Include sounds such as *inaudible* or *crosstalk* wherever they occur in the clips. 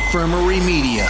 Infirmary Media.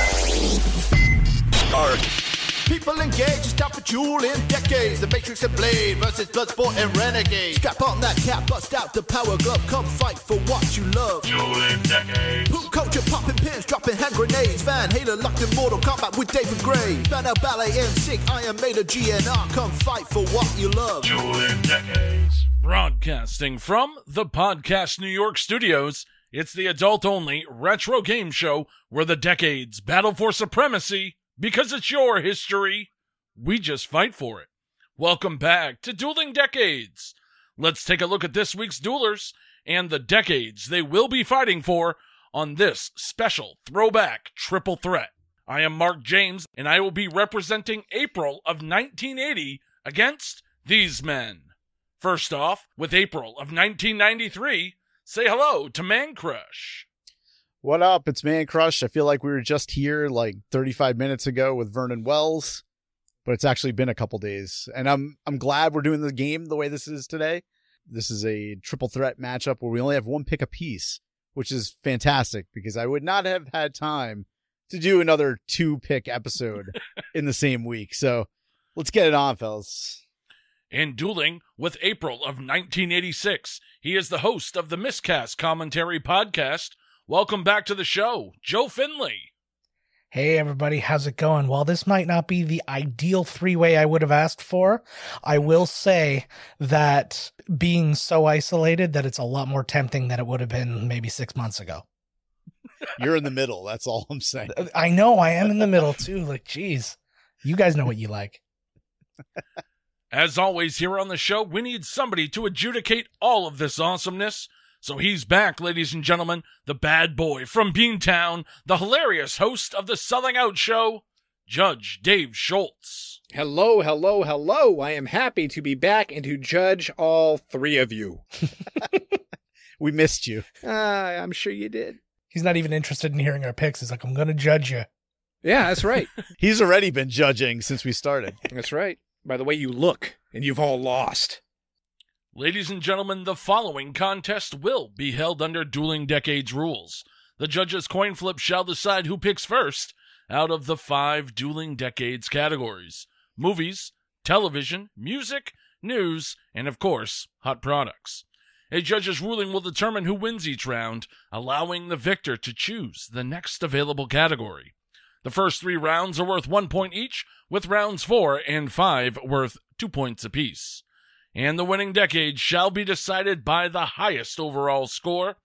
People engaged, stop for dueling decades. The Matrix and Blade versus Bloodsport and Renegade. Strap on that cap, bust out the power glove. Come fight for what you love. Dueling decades. Poop culture, popping pins, dropping hand grenades. Van Halen locked in Mortal Kombat with David Gray. Banner Ballet and Sick, Iron Maiden GNR. Come fight for what you love. Dueling decades. Broadcasting from the Podcast New York studios, it's the adult only retro game show where the decades battle for supremacy because it's your history. We just fight for it. Welcome back to Dueling Decades. Let's take a look at this week's duelers and the decades they will be fighting for on this special throwback triple threat. I am Marc James and I will be representing April of 1980 against these men. First off, with April of 1993, say hello to Man Crush. What up? It's Man Crush. I feel like we were just here like 35 minutes ago with Vernon Wells, but it's actually been a couple days. And I'm I'm glad we're doing the game the way this is today. This is a triple threat matchup where we only have one pick apiece, which is fantastic because I would not have had time to do another two pick episode *laughs* in the same week. So let's get it on, fellas. And dueling with April of 1986, he is the host of the Miscast Commentary Podcast. Welcome back to the show, Joe Findlay. Hey everybody, how's it going? While this might not be the ideal three way I would have asked for, I will say that being so isolated that it's a lot more tempting than it would have been maybe six months ago. You're in the middle. That's all I'm saying. I know I am in the middle too. Like, geez, you guys know what you like. *laughs* As always, here on the show, we need somebody to adjudicate all of this awesomeness. So he's back, ladies and gentlemen, the bad boy from Beantown, the hilarious host of the Selling Out Show, Judge Dave Schultz. Hello, hello, hello. I am happy to be back and to judge all three of you. *laughs* *laughs* We missed you. Uh, I'm sure you did. He's not even interested in hearing our picks. He's like, I'm going to judge you. Yeah, that's right. *laughs* He's already been judging since we started. that's right. By the way you look, and you've all lost. Ladies and gentlemen, the following contest will be held under Dueling Decades rules. The judges' coin flip shall decide who picks first out of the five Dueling Decades categories movies, television, music, news, and of course, hot products. A judge's ruling will determine who wins each round, allowing the victor to choose the next available category. The first three rounds are worth one point each, with rounds four and five worth two points apiece. And the winning decade shall be decided by the highest overall score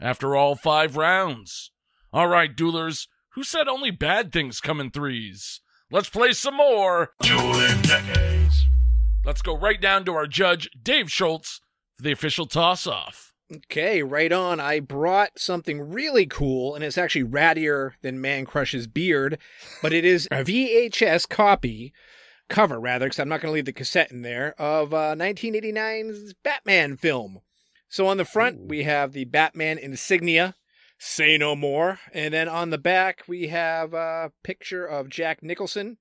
after all five rounds. All right, duelers, who said only bad things come in threes? Let's play some more. Dueling decades. Let's go right down to our judge, Dave Schultz, for the official toss off. Okay, right on. I brought something really cool, and it's actually rattier than Man Crush's beard, but it is a VHS copy, cover rather, because I'm not going to leave the cassette in there, of uh, 1989's Batman film. So on the front, we have the Batman insignia, Say No More. And then on the back, we have a picture of Jack Nicholson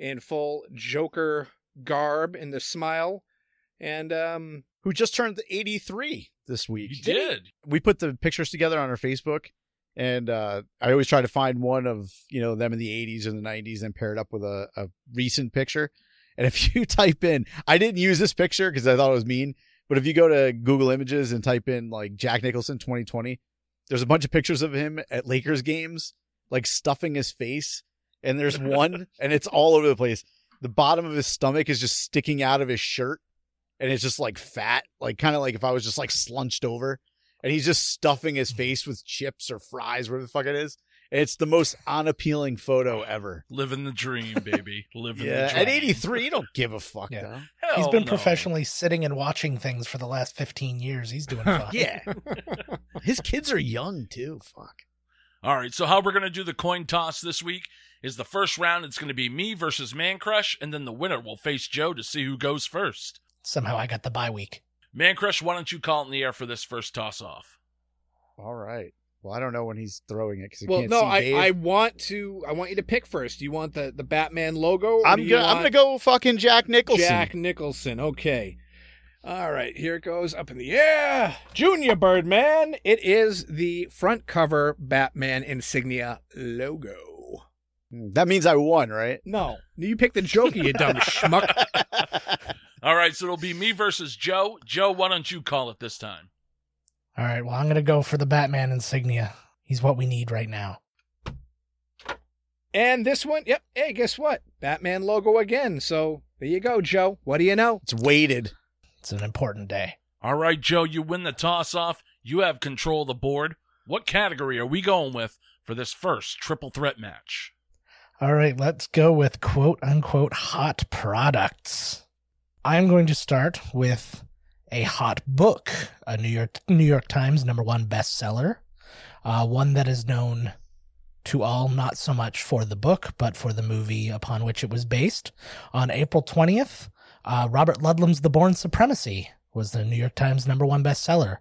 in full Joker garb in the smile. And um, Who just turned 83 this week. You did. we put the pictures together on our Facebook, and uh, I always try to find one of you know them in the 80s and the 90s and pair it up with a, a recent picture. And if *laughs* you type in, I didn't use this picture because I thought it was mean, but if you go to Google Images and type in like Jack Nicholson 2020, there's a bunch of pictures of him at Lakers games, like stuffing his face, and there's one, *laughs* and it's all over the place. The bottom of his stomach is just sticking out of his shirt and it's just like fat, like kind of like if I was just like slunched over, and he's just stuffing his mm-hmm. face with chips or fries, whatever the fuck it is. It's the most unappealing photo ever. Living the dream, baby. Living Yeah, the dream. at 83, you don't give a fuck. Yeah. though. He's been no. professionally sitting and watching things for the last 15 years. He's doing *laughs* fine. Yeah, *laughs* his kids are young too. Fuck. All right, so how we're going to do the coin toss this week is the first round, it's going to be me versus Man Crush, and then the winner will face Joe to see who goes first. Somehow I got the bye week. Man Crush, why don't you call it in the air for this first toss off? All right. Well, I don't know when he's throwing it because he well, can't no, see I, Dave. I want to. I want you to pick first. Do you want the, the Batman logo? or I'm gonna I'm gonna go fucking Jack Nicholson. Jack Nicholson. Okay. All right, here it goes up in the air. Junior Birdman. It is the front cover Batman insignia logo. That means I won, right? No, you picked the Joker, you dumb schmuck. *laughs* All right, so it'll be me versus Joe. Joe, why don't you call it this time? All right, well, I'm going to go for the Batman insignia. He's what we need right now. And this one, yep. Hey, guess what? Batman logo again. So there you go, Joe. What do you know? It's weighted. It's an important day. All right, Joe, you win the toss off. You have control of the board. What category are we going with for this first triple threat match? All right, let's go with quote unquote hot products. I'm going to start with a hot book, a New York New York Times number one bestseller, uh, one that is known to all not so much for the book but for the movie upon which it was based. On April 20th, uh, Robert Ludlum's The Bourne Supremacy was the New York Times number one bestseller.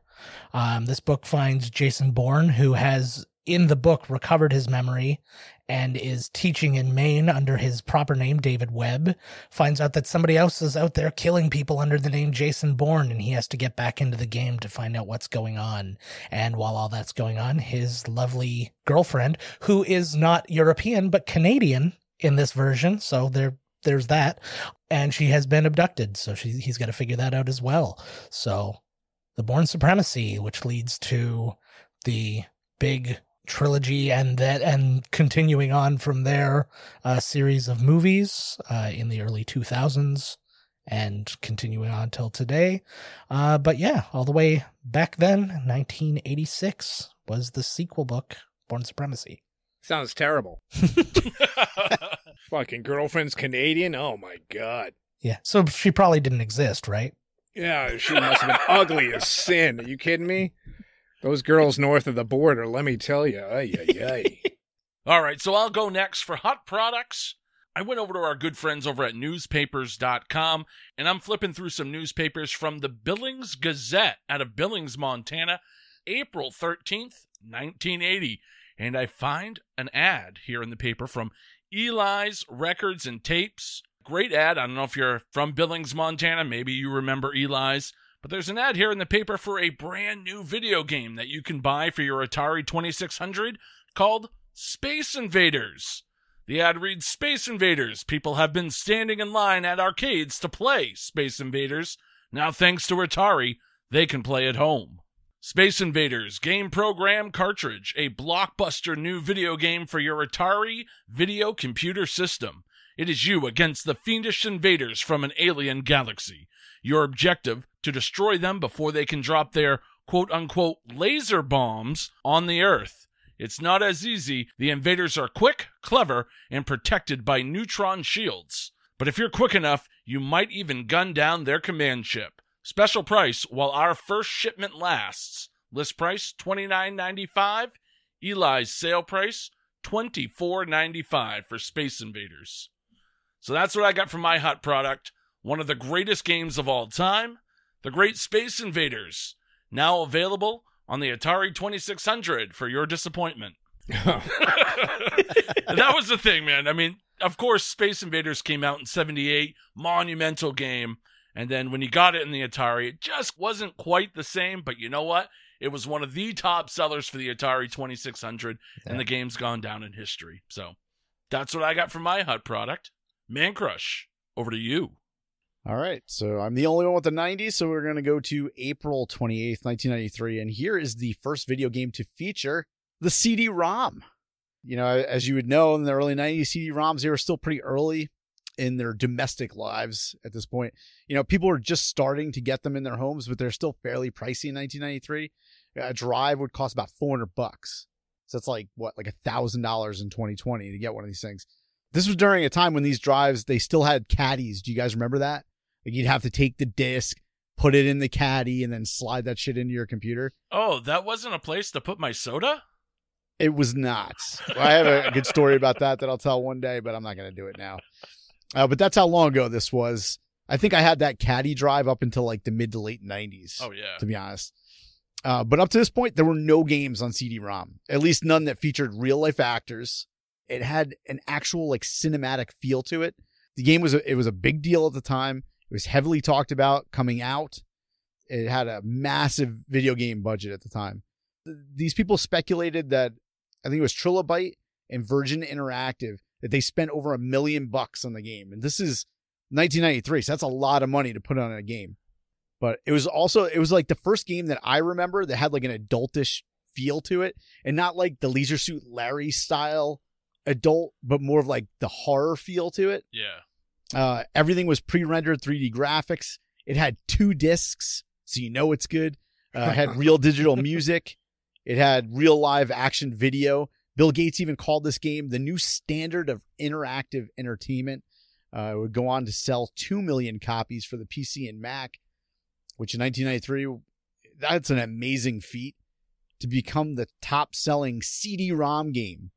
Um, this book finds Jason Bourne, who has in the book recovered his memory and is teaching in Maine under his proper name, David Webb, finds out that somebody else is out there killing people under the name Jason Bourne, and he has to get back into the game to find out what's going on. And while all that's going on, his lovely girlfriend, who is not European but Canadian in this version, so there there's that, and she has been abducted, so she, he's got to figure that out as well. So, the Bourne Supremacy, which leads to the big trilogy and that and continuing on from there a series of movies uh, in the early 2000s and continuing on till today uh, but yeah all the way back then 1986 was the sequel book Bourne Supremacy Sounds terrible. *laughs* *laughs* Fucking girlfriend's Canadian. Oh my god. yeah so she probably didn't exist right Yeah, she must have been ugly as sin. Are you kidding me? Those girls north of the border, let me tell you. Ay, ay, ay. *laughs* All right, so I'll go next for hot products. I went over to our good friends over at newspapers.com and I'm flipping through some newspapers from the Billings Gazette out of Billings, Montana, April 13th, 1980. And I find an ad here in the paper from Eli's Records and Tapes. Great ad. I don't know if you're from Billings, Montana. Maybe you remember Eli's. But there's an ad here in the paper for a brand new video game that you can buy for your Atari 2600 called Space Invaders. The ad reads Space Invaders. People have been standing in line at arcades to play Space Invaders. Now, thanks to Atari, they can play at home. Space Invaders Game Program Cartridge, a blockbuster new video game for your Atari video computer system. It is you against the fiendish invaders from an alien galaxy. Your objective to destroy them before they can drop their quote unquote laser bombs on the Earth. It's not as easy. The invaders are quick, clever, and protected by neutron shields. But if you're quick enough, you might even gun down their command ship. Special price while our first shipment lasts. List price $29.95. Eli's sale price $24.95 for Space Invaders. So that's what I got from my hot product. One of the greatest games of all time, The Great Space Invaders, now available on the Atari 2600 for your disappointment. *laughs* that was the thing, man. I mean, of course, Space Invaders came out in 78, monumental game. And then when you got it in the Atari, it just wasn't quite the same. But you know what? It was one of the top sellers for the Atari 2600, and the game's gone down in history. So that's what I got from my hot product. Man Crush, over to you. All right. So I'm the only one with the 90s. So we're going to go to April 28th, 1993. And here is the first video game to feature the CD ROM. You know, as you would know, in the early 90s, CD ROMs, they were still pretty early in their domestic lives at this point. You know, people were just starting to get them in their homes, but they're still fairly pricey in 1993. A drive would cost about 400 bucks. So that's like, what, like a $1,000 in 2020 to get one of these things. This was during a time when these drives, they still had caddies. Do you guys remember that? Like you'd have to take the disc, put it in the caddy, and then slide that shit into your computer. Oh, that wasn't a place to put my soda? It was not. I have a, a good story about that that I'll tell one day, but I'm not going to do it now. Uh, but that's how long ago this was. I think I had that caddy drive up until like the mid to late 90s. Oh, yeah. To be honest. Uh, but up to this point, there were no games on CD-ROM, at least none that featured real life actors. It had an actual like cinematic feel to it. The game was a, it was a big deal at the time. It was heavily talked about coming out. It had a massive video game budget at the time. These people speculated that I think it was Trilobyte and Virgin Interactive that they spent over a million bucks on the game. And this is 1993, so that's a lot of money to put on a game. But it was also it was like the first game that I remember that had like an adultish feel to it and not like the Leisure Suit Larry style adult, but more of like the horror feel to it. Yeah. Uh, everything was pre-rendered 3D graphics. It had two discs, so you know it's good. Uh, it had real digital *laughs* music. It had real live action video. Bill Gates even called this game the new standard of interactive entertainment. Uh, it would go on to sell 2 million copies for the PC and Mac, which in 1993, that's an amazing feat to become the top selling CD ROM game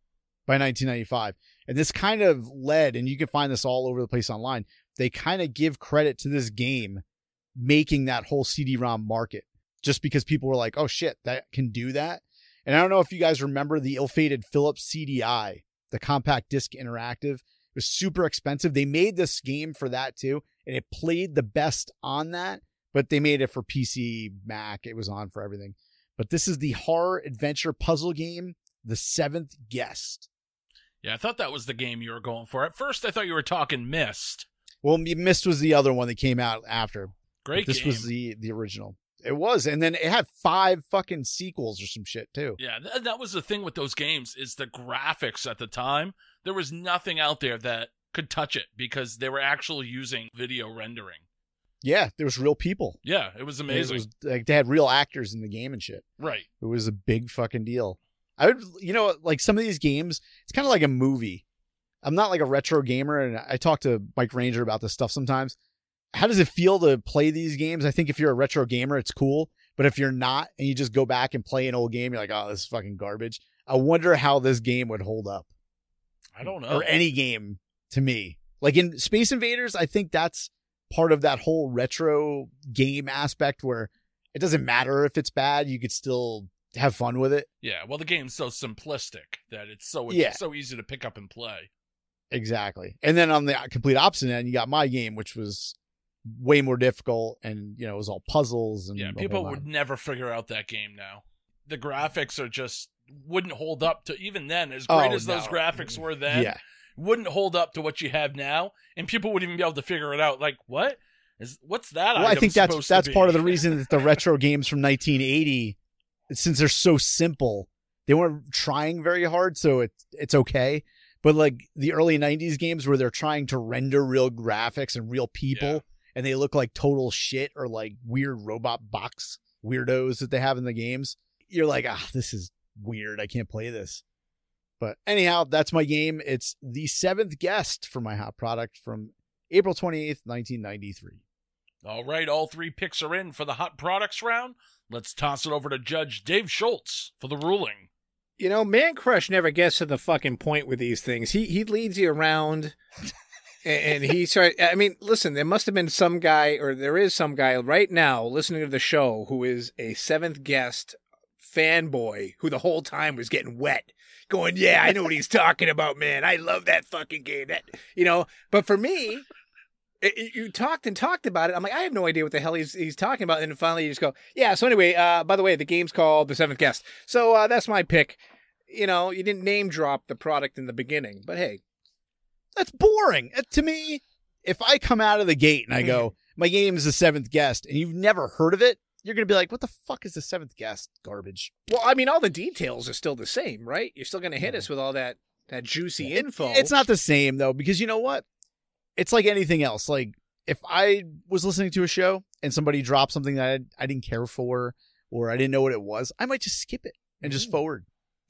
by 1995. And this kind of led, and you can find this all over the place online, they kind of give credit to this game making that whole CD ROM market just because people were like, oh shit, that can do that. And I don't know if you guys remember the ill fated Philips CDI, the compact disc interactive. It was super expensive. They made this game for that too, and it played the best on that, but they made it for PC, Mac. It was on for everything. But this is the horror adventure puzzle game, The Seventh Guest. Yeah, I thought that was the game you were going for. At first, I thought you were talking Myst. Well, Myst was the other one that came out after. Great this game. was the the original. It was, and then it had five fucking sequels or some shit too. Yeah, th- that was the thing with those games is the graphics at the time. There was nothing out there that could touch it because they were actually using video rendering. Yeah, there was real people. Yeah, it was amazing. It was like they had real actors in the game and shit. right. It was a big fucking deal. I would, you know, like some of these games, it's kind of like a movie. I'm not like a retro gamer, and I talk to Mike Ranger about this stuff sometimes. How does it feel to play these games? I think if you're a retro gamer, it's cool. But if you're not, and you just go back and play an old game, you're like, oh, this is fucking garbage. I wonder how this game would hold up, I don't know. or any game to me. Like in Space Invaders, I think that's part of that whole retro game aspect where it doesn't matter if it's bad, you could still have fun with it. yeah, well, the game's so simplistic that it's so it's Yeah. so easy to pick up and play. Exactly. And then on the uh, complete opposite end, you got my game, which was way more difficult and, you know, it was all puzzles and Yeah, people would never figure out that game now. The graphics are just wouldn't hold up to even then. As Oh, great as those graphics were then, Yeah. wouldn't hold up to what you have now, and people wouldn't even be able to figure it out. Like, what is what's that? Well, I think that's that's part of the *laughs* reason that the retro games from 1980 since they're so simple, they weren't trying very hard, so it's it's okay. But like the early 90s games where they're trying to render real graphics and real people Yeah. and they look like total shit or like weird robot box weirdos that they have in the games, you're like, ah, this is weird. I can't play this. But anyhow, that's my game. It's the seventh guest for my hot product from April 28th, 1993. All right, all three picks are in for the hot products round. Let's toss it over to Judge Dave Schultz for the ruling. You know, Man Crush never gets to the fucking point with these things. He he leads you around, *laughs* and, and he start. I mean, listen, there must have been some guy, or there is some guy right now listening to the show who is a seventh guest fanboy who the whole time was getting wet, going, "Yeah, I know what he's talking about, man. I love that fucking game." That you know, but for me. It- it- you talked and talked about it. I'm like, I have no idea what the hell he's he's talking about. And then finally, you just go, yeah. So anyway, uh, by the way, the game's called The Seventh Guest. So uh, that's my pick. You know, you didn't name drop the product in the beginning, but hey, That's boring. Uh, To me, if I come out of the gate and I go, my game is the seventh guest, and you've never heard of it, you're going to be like, what the fuck is the seventh guest garbage? well, I mean, all the details are still the same, right? You're still going to hit us with all that that juicy info. It's not the same, though, because you know what? It's like anything else. Like, if I was listening to a show and somebody dropped something that I, I didn't care for or I didn't know what it was, I might just skip it and just Mm. forward.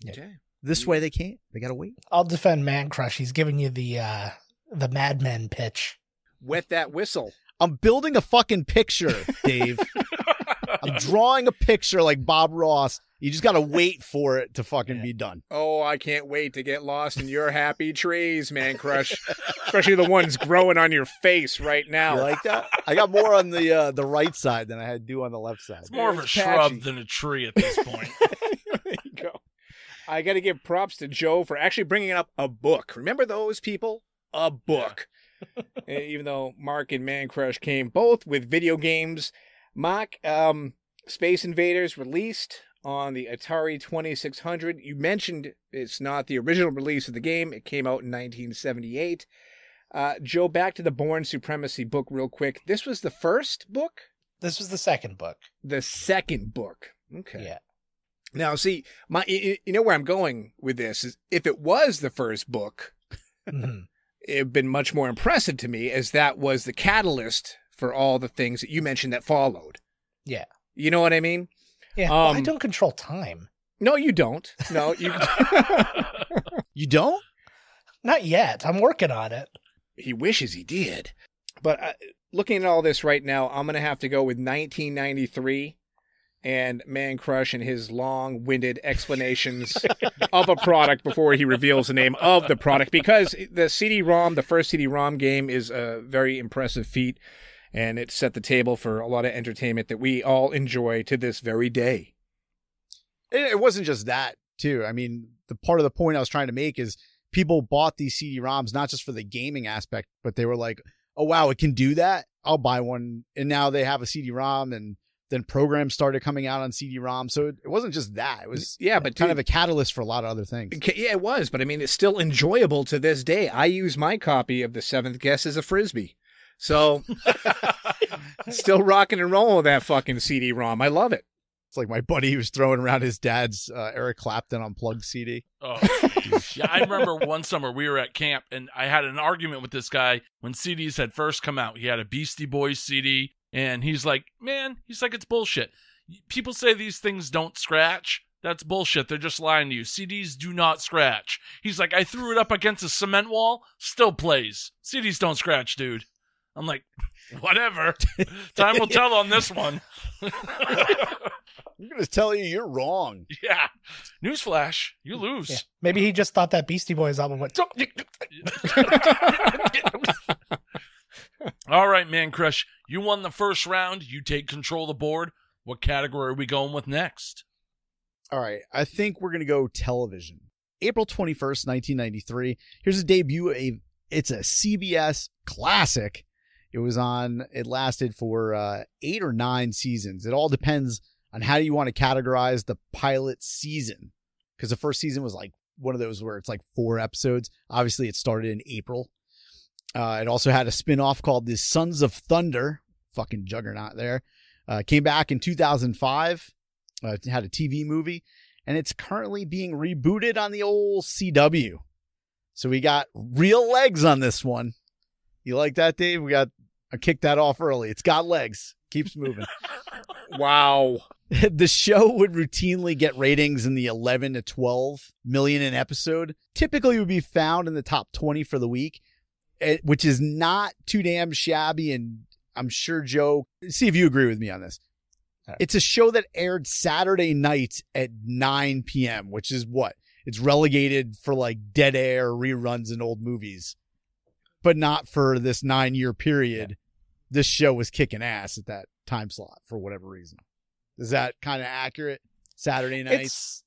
Okay. This way they can't. They got to wait. I'll defend Man Crush. He's giving you the uh the Mad Men pitch. Wet that whistle. I'm building a fucking picture, Dave. *laughs* *laughs* I'm drawing a picture like Bob Ross. You just got to wait for it to fucking Yeah. be done. Oh, I can't wait to get lost in your happy trees, man crush. Especially the ones growing on your face right now. You like that? I got more on the uh, the right side than I had do on the left side. It's more of a It's shrub than a tree at this point. *laughs* there you go. I got to give props to Joe for actually bringing up a book. Remember those people? A book. Eh, Even though Marc and Man Crush came both with video games, Marc, um, Space Invaders released on the Atari 2600. You mentioned it's not the original release of the game. It came out in 1978. Uh, Joe, back to the Bourne Supremacy book real quick. This was the first book? This was the second book. The second book. Okay. Yeah. Now, see, my you know where I'm going with this is if it was the first book, Mhm. *laughs* it'd been much more impressive to me as that was the catalyst for all the things that you mentioned that followed. Yeah. You know what I mean? Yeah. well, I Um, don't control time. No, you don't. No, you. *laughs* *laughs* You don't? Not yet. I'm working on it. he wishes he did. But uh, looking at all this right now, I'm going to have to go with 1993 and Man Crush and his long winded explanations *laughs* of a product before he reveals the name of the product because the CD ROM, the first CD ROM game, is a very impressive feat and it set the table for a lot of entertainment that we all enjoy to this very day. It, wasn't just that, too. I mean, the part of the point I was trying to make is people bought these CD-ROMs not just for the gaming aspect, but they were like, "Oh wow, it can do that. I'll buy one." And now they have a CD-ROM, and then programs started coming out on CD-ROM. So it, it wasn't just that; it was Yeah, uh, but kind dude, of a catalyst for a lot of other things. Yeah, it was, but I mean, it's still enjoyable to this day. I use my copy of The Seventh Guest as a frisbee. So, *laughs* still rocking and rolling with that fucking CD ROM. I love it. It's like my buddy who was throwing around his dad's uh, Eric Clapton unplugged CD. Oh, yeah. I remember one summer we were at camp and I had an argument with this guy when CDs had first come out. He had a Beastie Boys CD and he's like, man, he's like, it's bullshit. People say these things don't scratch. That's bullshit. They're just lying to you. CDs do not scratch. He's like, I threw it up against a cement wall, still plays. CDs don't scratch, dude. I'm like, *laughs* whatever. *laughs* Time will tell on this one. *laughs* I'm going to tell you, you're wrong. yeah. Newsflash, you lose. Yeah. Maybe he just thought that Beastie Boys album went. All right, Man Crush, you won the first round. You take control of the board. What category are we going with next? All right, I think we're gonna go television. April twenty first, nineteen ninety three. Here's a debut. A it's a CBS classic. It was on. It lasted for uh, eight or nine seasons. It all depends on how you want to categorize the pilot season, because the first season was like one of those where it's like four episodes. Obviously, it started in April. Uh, it also had a spin-off called The Sons of Thunder. Fucking juggernaut there. Uh, came back in 2005. Uh, had a TV movie, and it's currently being rebooted on the old CW. So we got real legs on this one. You like that, Dave? We got I kicked that off early. It's got legs. Keeps moving. *laughs* wow. *laughs* the show would routinely get ratings in the 11 to 12 million an episode. Typically would be found in the top 20 for the week, eh, which is not too damn shabby. And I'm sure Joe, see if you agree with me on this. It's a show that aired Saturday nights at 9 p.m., which is what? It's relegated for like dead air reruns and old movies, but not for this nine year period. This show was kicking ass at that time slot for whatever reason. Is that kind of accurate? Saturday nights. It's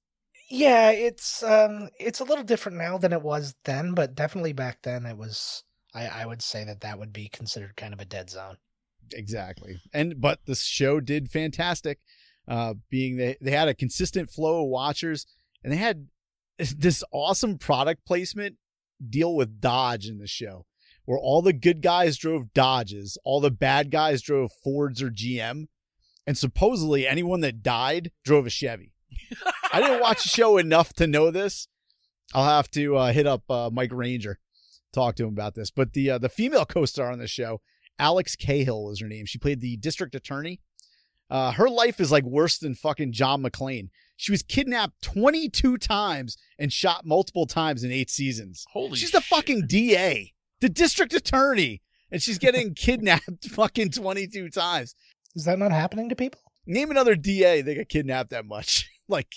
yeah, it's um, it's a little different now than it was then, but definitely back then it was. I, I would say that that would be considered kind of a dead zone. exactly. And but the show did fantastic. Uh, being they they had a consistent flow of watchers, and they had this awesome product placement deal with Dodge in the show, where all the good guys drove Dodges, all the bad guys drove Fords or GM, and supposedly anyone that died drove a Chevy. I didn't watch the show enough to know this. I'll have to uh, hit up uh, Mike Ranger, talk to him about this. But the uh, the female co-star on the show, Alex Cahill was her name. She played the district attorney. Uh, her life is like worse than fucking John McClane. She was kidnapped 22 times and shot multiple times in eight seasons. Holy She's the fucking DA, the district attorney, and she's getting *laughs* kidnapped fucking 22 times. Is that not happening to people? Name another DA that got kidnapped that much. *laughs* like,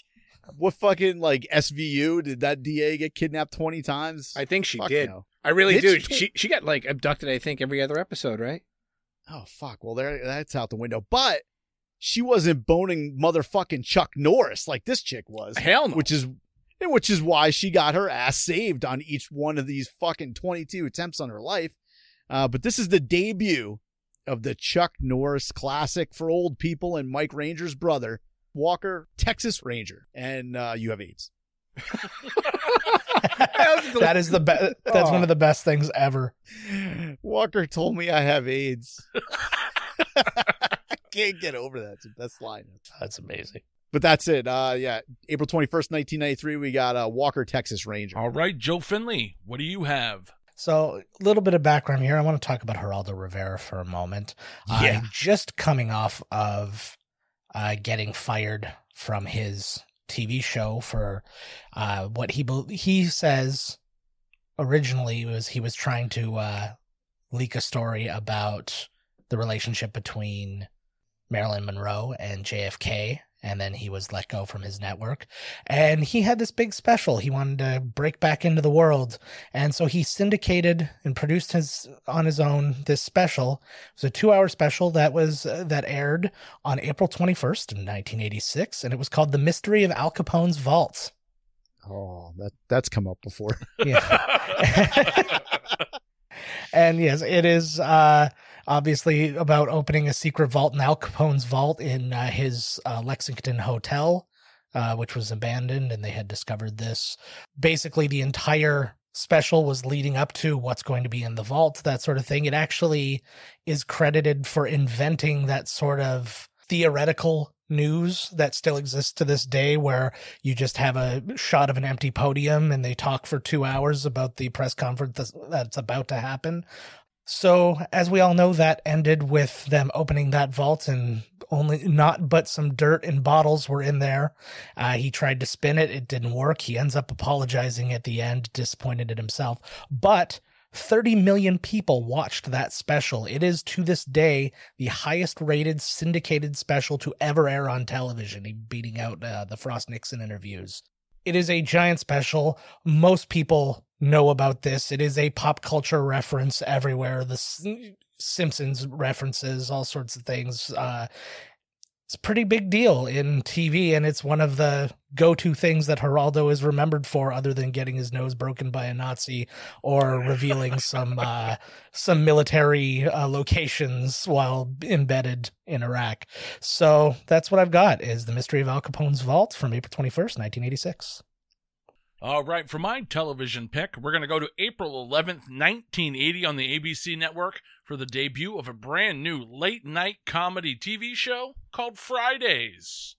what fucking like SVU did that DA get kidnapped 20 times? I think she Fuck did. no. I really Did do. she? She she got like abducted. I think every other episode, right? Oh fuck. Well, there that's out the window. But she wasn't boning motherfucking Chuck Norris like this chick was, Hell no. which is which is why she got her ass saved on each one of these fucking 22 attempts on her life. Uh, but this is the debut of the Chuck Norris classic for old people and Mike Ranger's brother, Walker, Texas Ranger, and uh, you have AIDS. *laughs* that is the best. That's one of the best things ever. Walker told me I have AIDS. *laughs* I can't get over that. It's the best line. That's amazing. But that's it. Uh, yeah, April twenty first, nineteen ninety three. We got uh, Walker, Texas Ranger. All right, Joe Findlay, what do you have? So, a little bit of background here. I want to talk about Geraldo Rivera for a moment. Yeah. Uh, just coming off of uh, getting fired from his TV show for uh, what he bel he says originally was he was trying to uh, leak a story about the relationship between Marilyn Monroe and JFK. And then he was let go from his network. And he had this big special. He wanted to break back into the world. And so he syndicated and produced his on his own this special. It was a 2-hour special that was uh, that aired on April 21st in 1986 and it was called The Mystery of Al Capone's Vault. Oh, that that's come up before. Yeah. *laughs* *laughs* and yes, it is uh, obviously about opening a secret vault in Al Capone's vault in uh, his uh, Lexington hotel, uh, which was abandoned, and they had discovered this. Basically, the entire special was leading up to what's going to be in the vault, that sort of thing. It actually is credited for inventing that sort of theoretical news that still exists to this day where you just have a shot of an empty podium and they talk for two hours about the press conference that's, that's about to happen. So, as we all know, that ended with them opening that vault and only not but some dirt and bottles were in there. Uh, he tried to spin it. It didn't work. He ends up apologizing at the end, disappointed in himself. But 30 million people watched that special. It is to this day the highest rated syndicated special to ever air on television, beating out uh, the Frost Nixon interviews. It is a giant special. Most people know about this. It is a pop culture reference everywhere. The S- Simpsons references, all sorts of things. Uh, it's a pretty big deal in TV, and it's one of the go-to things that Geraldo is remembered for, other than getting his nose broken by a Nazi or revealing some uh, some military uh, locations while embedded in Iraq. So that's what I've got: is the mystery of Al Capone's vault from April twenty first, nineteen eighty six. All right, for my television pick, we're going to go to April 11th, 1980 on the ABC network for the debut of a brand new late night comedy TV show called Fridays.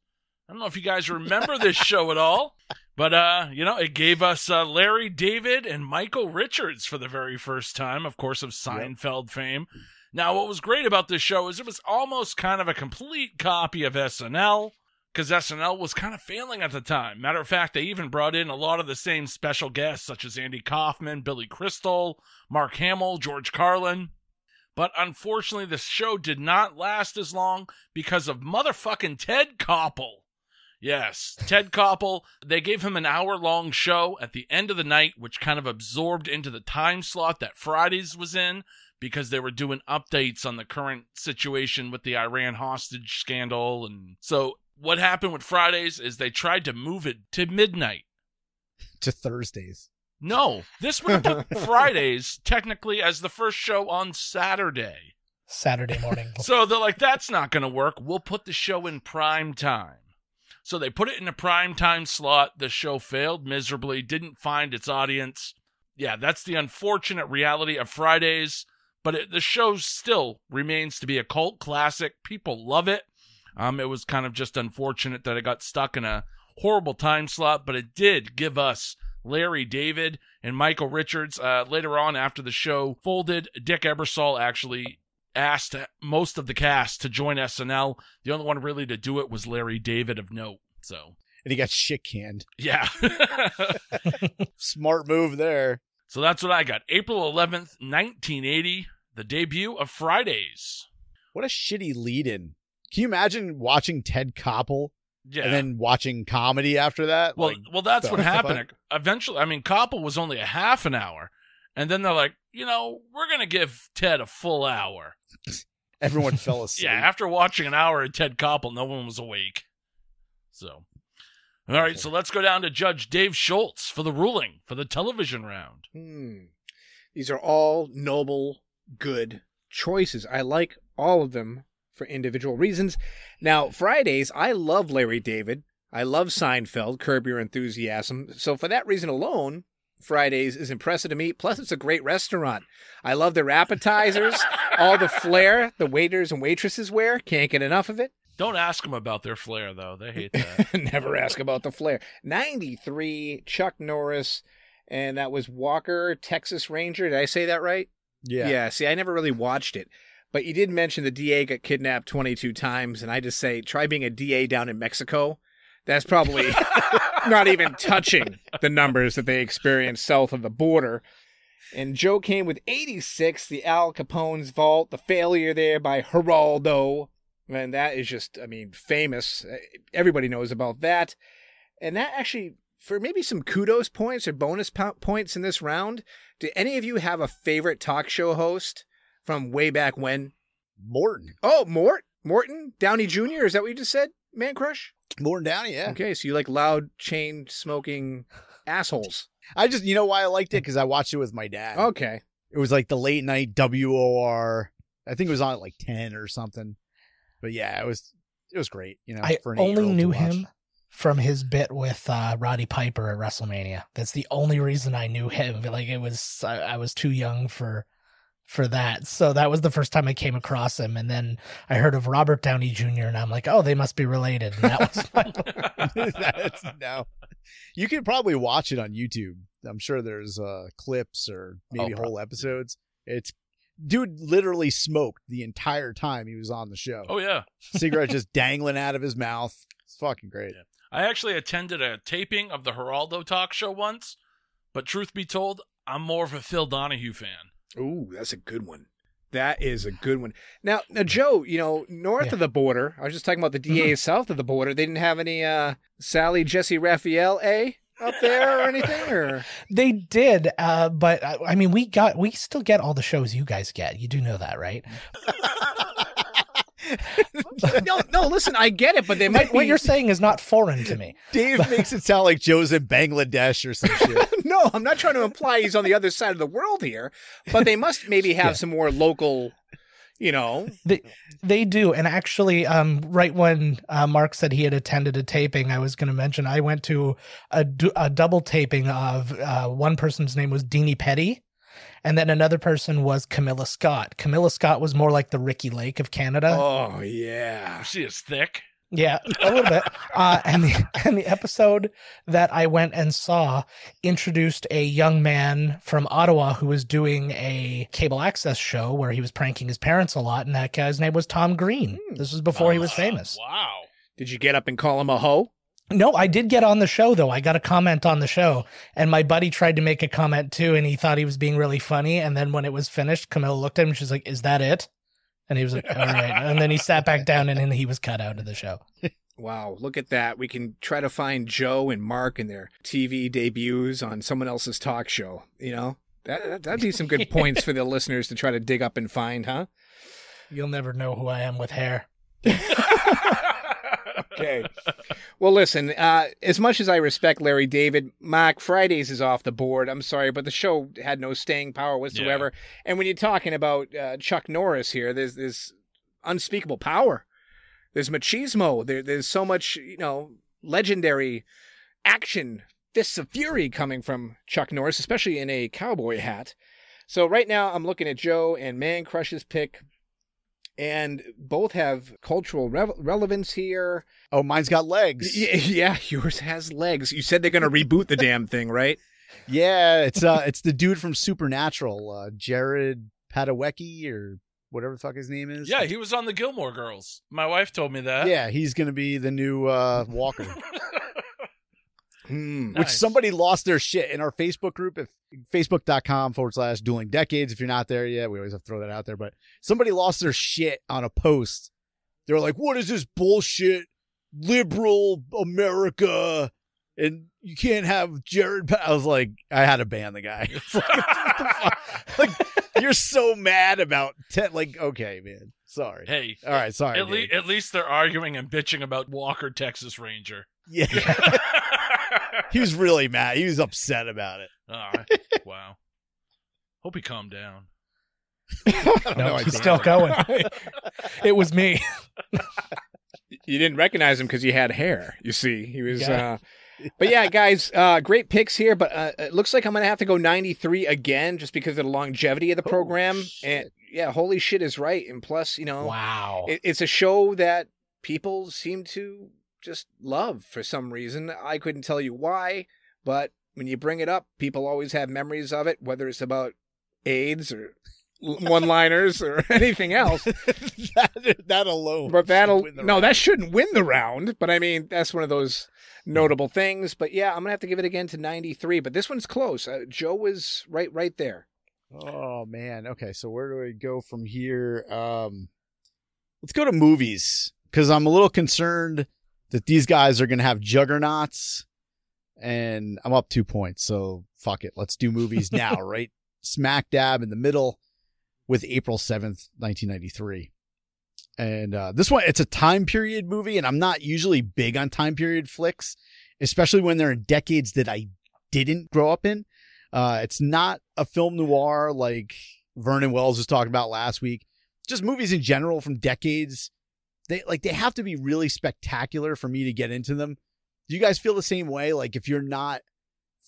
I don't know if you guys remember this *laughs* show at all, but uh, you know, it gave us uh, Larry David and Michael Richards for the very first time, of course, of Seinfeld fame. Now, what was great about this show is it was almost kind of a complete copy of SNL because SNL was kind of failing at the time. Matter of fact, they even brought in a lot of the same special guests, such as Andy Kaufman, Billy Crystal, Mark Hamill, George Carlin. But unfortunately, the show did not last as long because of motherfucking Ted Koppel. Yes, Ted Koppel. They gave him an hour long show at the end of the night, which kind of absorbed into the time slot that Fridays was in because they were doing updates on the current situation with the Iran hostage scandal. And so what happened with Fridays is they tried to move it to midnight. to Thursdays. No, this would have put *laughs* Fridays technically as the first show on Saturday. Saturday morning. *laughs* So they're like, that's not going to work. We'll put the show in prime time. So they put it in a prime time slot. The show failed miserably, didn't find its audience. Yeah, that's the unfortunate reality of Fridays. But it, the show still remains to be a cult classic. People love it. Um, it was kind of just unfortunate that it got stuck in a horrible time slot, but it did give us Larry David and Michael Richards. Uh, later on, after the show folded, Dick Ebersol actually asked most of the cast to join SNL. The only one really to do it was Larry David of note. So, And he got shit canned. yeah. *laughs* Smart move there. so that's what I got. April 11th, 1980, the debut of Fridays. What a shitty lead in. Can you imagine watching Ted Koppel Yeah. and then watching comedy after that? Well, Like, well, that's the what fuck? happened. Eventually, I mean, Koppel was only a half an hour, and then they're like, you know, we're gonna give Ted a full hour. *laughs* everyone *laughs* fell asleep. Yeah, after watching an hour of Ted Koppel, no one was awake. So, all right, so let's go down to Judge Dave Schultz for the ruling for the television round. Hmm. These are all noble, good choices. I like all of them for individual reasons. Now, Fridays, I love Larry David. I love Seinfeld, Curb Your Enthusiasm. So for that reason alone, Fridays is impressive to me. Plus, it's a great restaurant. I love their appetizers, all the flair the waiters and waitresses wear. Can't get enough of it. Don't ask them about their flair, though. They hate that. *laughs* Never ask about the flair. 93, Chuck Norris, and that was Walker, Texas Ranger. Did I say that right? Yeah. Yeah, see, I never really watched it. But you did mention the DA got kidnapped 22 times, and I just say, try being a DA down in Mexico. That's probably *laughs* not even touching the numbers that they experienced south of the border. And Joe came with 86, the Al Capone's vault, the failure there by Geraldo. And that is just, I mean, famous. Everybody knows about that. And that actually, for maybe some kudos points or bonus po- points in this round, do any of you have a favorite talk show host from way back when? Morton. Oh, Mort? Morton? Downey Jr.? Is that what you just said, Man Crush? Morton Downey, yeah. Okay, so you like loud chain smoking assholes. I just, you know why I liked it? Because I watched it with my dad. Okay. It was like the late night WOR. I think it was on at like 10 or something. But yeah, it was it was great. You know, I for an only knew him from his bit with uh, Roddy Piper at WrestleMania. That's the only reason I knew him. Like it was, I, I was too young for for that. So that was the first time I came across him. And then I heard of Robert Downey Jr. and I'm like, oh, they must be related. And that was my *laughs* That's, no, you can probably watch it on YouTube. I'm sure there's uh, clips or maybe Oh, whole episodes. It's dude literally smoked the entire time he was on the show. oh, yeah. Cigarette just *laughs* dangling out of his mouth. It's fucking great. Yeah. I actually attended a taping of the Geraldo talk show once, but truth be told, I'm more of a Phil Donahue fan. Ooh, that's a good one. That is a good one. Now, now, Joe, you know, north Yeah. of the border, I was just talking about the DAs south of the border. They didn't have any uh, Sally Jessy Raphael A up there or anything, or *laughs* They did, uh, but uh, I mean, we got, we still get all the shows you guys get. You do know that, right? *laughs* no, no. Listen, I get it, but they might. What, what be- you're saying is not foreign to me. Dave *laughs* makes it sound like Joe's in Bangladesh or some shit. *laughs* No, I'm not trying to imply he's on the other side of the world here, but they must maybe have Yeah. some more local, you know. They they do, and actually, um, right when uh, Marc said he had attended a taping, I was going to mention I went to a, du- a double taping of uh, one person's name was Dini Petty, and then another person was Camilla Scott. Camilla Scott was more like the Ricki Lake of Canada. Oh yeah. She is thick. Yeah, a little bit. *laughs* Uh, and the and the episode that I went and saw introduced a young man from Ottawa who was doing a cable access show where he was pranking his parents a lot, and that guy's name was Tom Green. This was before he was famous. Wow. Did you get up and call him a hoe? No, I did get on the show though. I got a comment on the show, and my buddy tried to make a comment too, and he thought he was being really funny. And then when it was finished, Camilla looked at him. and She's like, "Is that it?" And he was like, "All right." And then he sat back down, and then he was cut out of the show. Wow, look at that. We can try to find Joe and Marc in their TV debuts on someone else's talk show. You know, that, that- that'd be some good *laughs* points for the listeners to try to dig up and find, huh? You'll never know who I am with hair. *laughs* Okay. Well, listen, uh, as much as I respect Larry David, Marc, Fridays is off the board. I'm sorry, but the show had no staying power whatsoever. And when you're talking about uh, Chuck Norris here, there's this unspeakable power. There's machismo. There, there's so much, you know, legendary action, fists of fury coming from Chuck Norris, especially in a cowboy hat. So right now, I'm looking at Joe and Man Crush's pick, and both have cultural re- relevance here. Oh, mine's got legs. Y- Yeah, *laughs* yours has legs. You said they're going to reboot the damn thing, right? *laughs* Yeah, it's uh it's the dude from Supernatural, uh Jared Padalecki or whatever the fuck his name is. Yeah, he was on the Gilmore Girls. My wife told me that. yeah, he's gonna be the new uh *laughs* Walker. Hmm. Which somebody lost their shit in our Facebook group if facebook.com forward slash dueling decades. If you're not there yet, we always have to throw that out there. But somebody lost their shit on a post. They were like, What is this bullshit? Liberal America and you can't have Jared. Pa-" I was like, I had to ban the guy. *laughs* Like, what the fuck? *laughs* like, you're so mad about te- like, okay, man, sorry. Hey, All right, sorry. at, le- at least they're arguing and bitching about Walker, Texas Ranger. yeah, *laughs* *laughs* he was really mad. He was upset about it. All right. *laughs* wow. Hope he calmed down. *laughs* don't No, he's still going. it was me. You didn't recognize him because he had hair. You see, he was. Yeah. Uh, but yeah, guys, uh, great picks here. But uh, it looks like I'm gonna have to go 93 again just because of the longevity of the program. and yeah, holy shit is right. And plus, you know, Wow. it, it's a show that people seem to just love for some reason. I couldn't tell you why, but when you bring it up, people always have memories of it, whether it's about AIDS or *laughs* one-liners or *laughs* anything else. *laughs* that, that alone. But that'll no, round. that shouldn't win the round. But I mean, that's one of those notable things. But yeah, I'm gonna have to give it again to 93. But this one's close. Uh, Joe was right, right there. Oh man. Okay, so where do we go from here? Um let's go to movies because I'm a little concerned that these guys are gonna have juggernauts and I'm up two points, so fuck it. Let's do movies *laughs* now, right? Smack dab in the middle with April 7th, 1993. And uh, this one, it's a time period movie, and I'm not usually big on time period flicks, especially when they're in decades that I didn't grow up in. Uh, it's not a film noir like Vernon Wells was talking about last week. Just movies in general from decades. They like they have to be really spectacular for me to get into them. Do you guys feel the same way? Like if you're not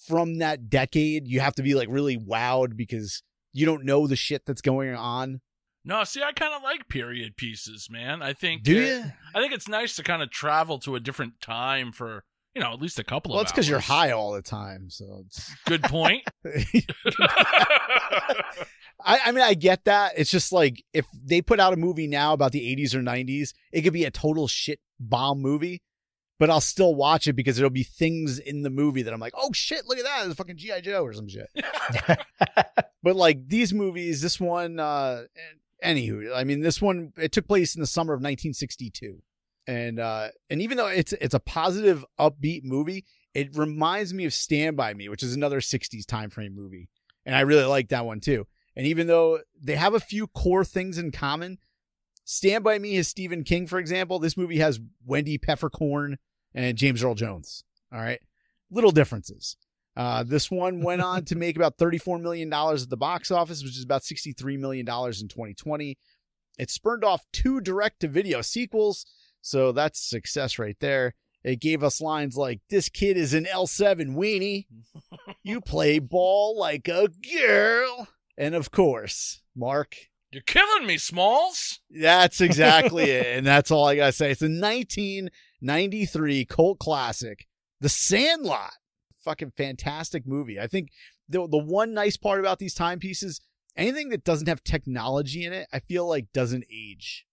from that decade, you have to be like really wowed because you don't know the shit that's going on. No, see, I kind of like period pieces, man. I think. Do you? I think it's nice to kind of travel to a different time for you know at least a couple Well, of. it's because you're high all the time. So it's *laughs* Good point. *laughs* I, I mean, I get that. It's just like if they put out a movie now about the 80s or 90s, it could be a total shit bomb movie, but I'll still watch it because there'll be things in the movie that I'm like, oh shit, look at that. It's fucking G.I. Joe or some shit. *laughs* but like these movies, this one, uh, anywho, I mean, this one, it took place in the summer of 1962. And, uh, and even though it's, it's a positive, upbeat movie, it reminds me of Stand By Me, which is another 60s time frame movie. And I really like that one too. And even though they have a few core things in common, Stand By Me is Stephen King, for example. This movie has Wendy Peppercorn and James Earl Jones. All right. Little differences. Uh, this one *laughs* went on to make about $34 million at the box office, which is about $63 million in 2020. It spurned off two direct to video sequels. So that's success right there. It gave us lines like, This kid is an L7 weenie. You *laughs* play ball like a girl. And of course, Mark, You're killing me, Smalls. that's exactly it. *laughs* And that's all I got to say. It's a 1993 cult classic, The Sandlot. Fucking fantastic movie. I think the, the one nice part about these timepieces, anything that doesn't have technology in it, I feel like doesn't age.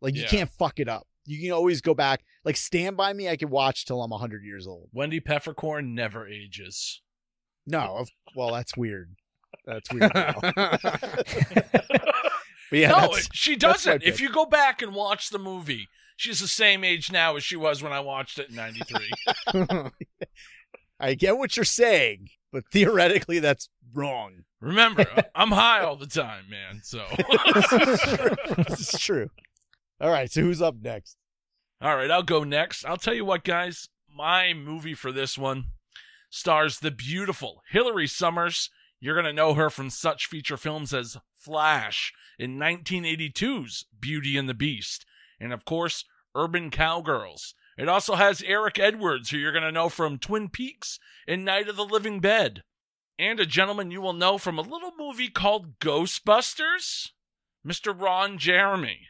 Like you Yeah. can't fuck it up. You can always go back. Like Stand By Me, I can watch till I'm 100 years old. Wendy Peppercorn never ages. No, well, that's weird. That's weird. *laughs* Yeah, no, that's- she doesn't. If you go back and watch the movie, she's the same age now as she was when I watched it in '93. *laughs* *laughs* I get what you're saying, but theoretically, that's wrong. Remember, I'm high all the time, man. So, this is true. All right, so who's up next? all right, I'll go next. I'll tell you what, guys. My movie for this one stars the beautiful Hilary Summers. You're gonna know her from such feature films as Flash in 1982's Beauty and the Beast, and of course, Urban Cowgirls. It also has Eric Edwards, who you're going to know from Twin Peaks and Night of the Living Dead, and a gentleman you will know from a little movie called Ghostbusters, Mr. Ron Jeremy.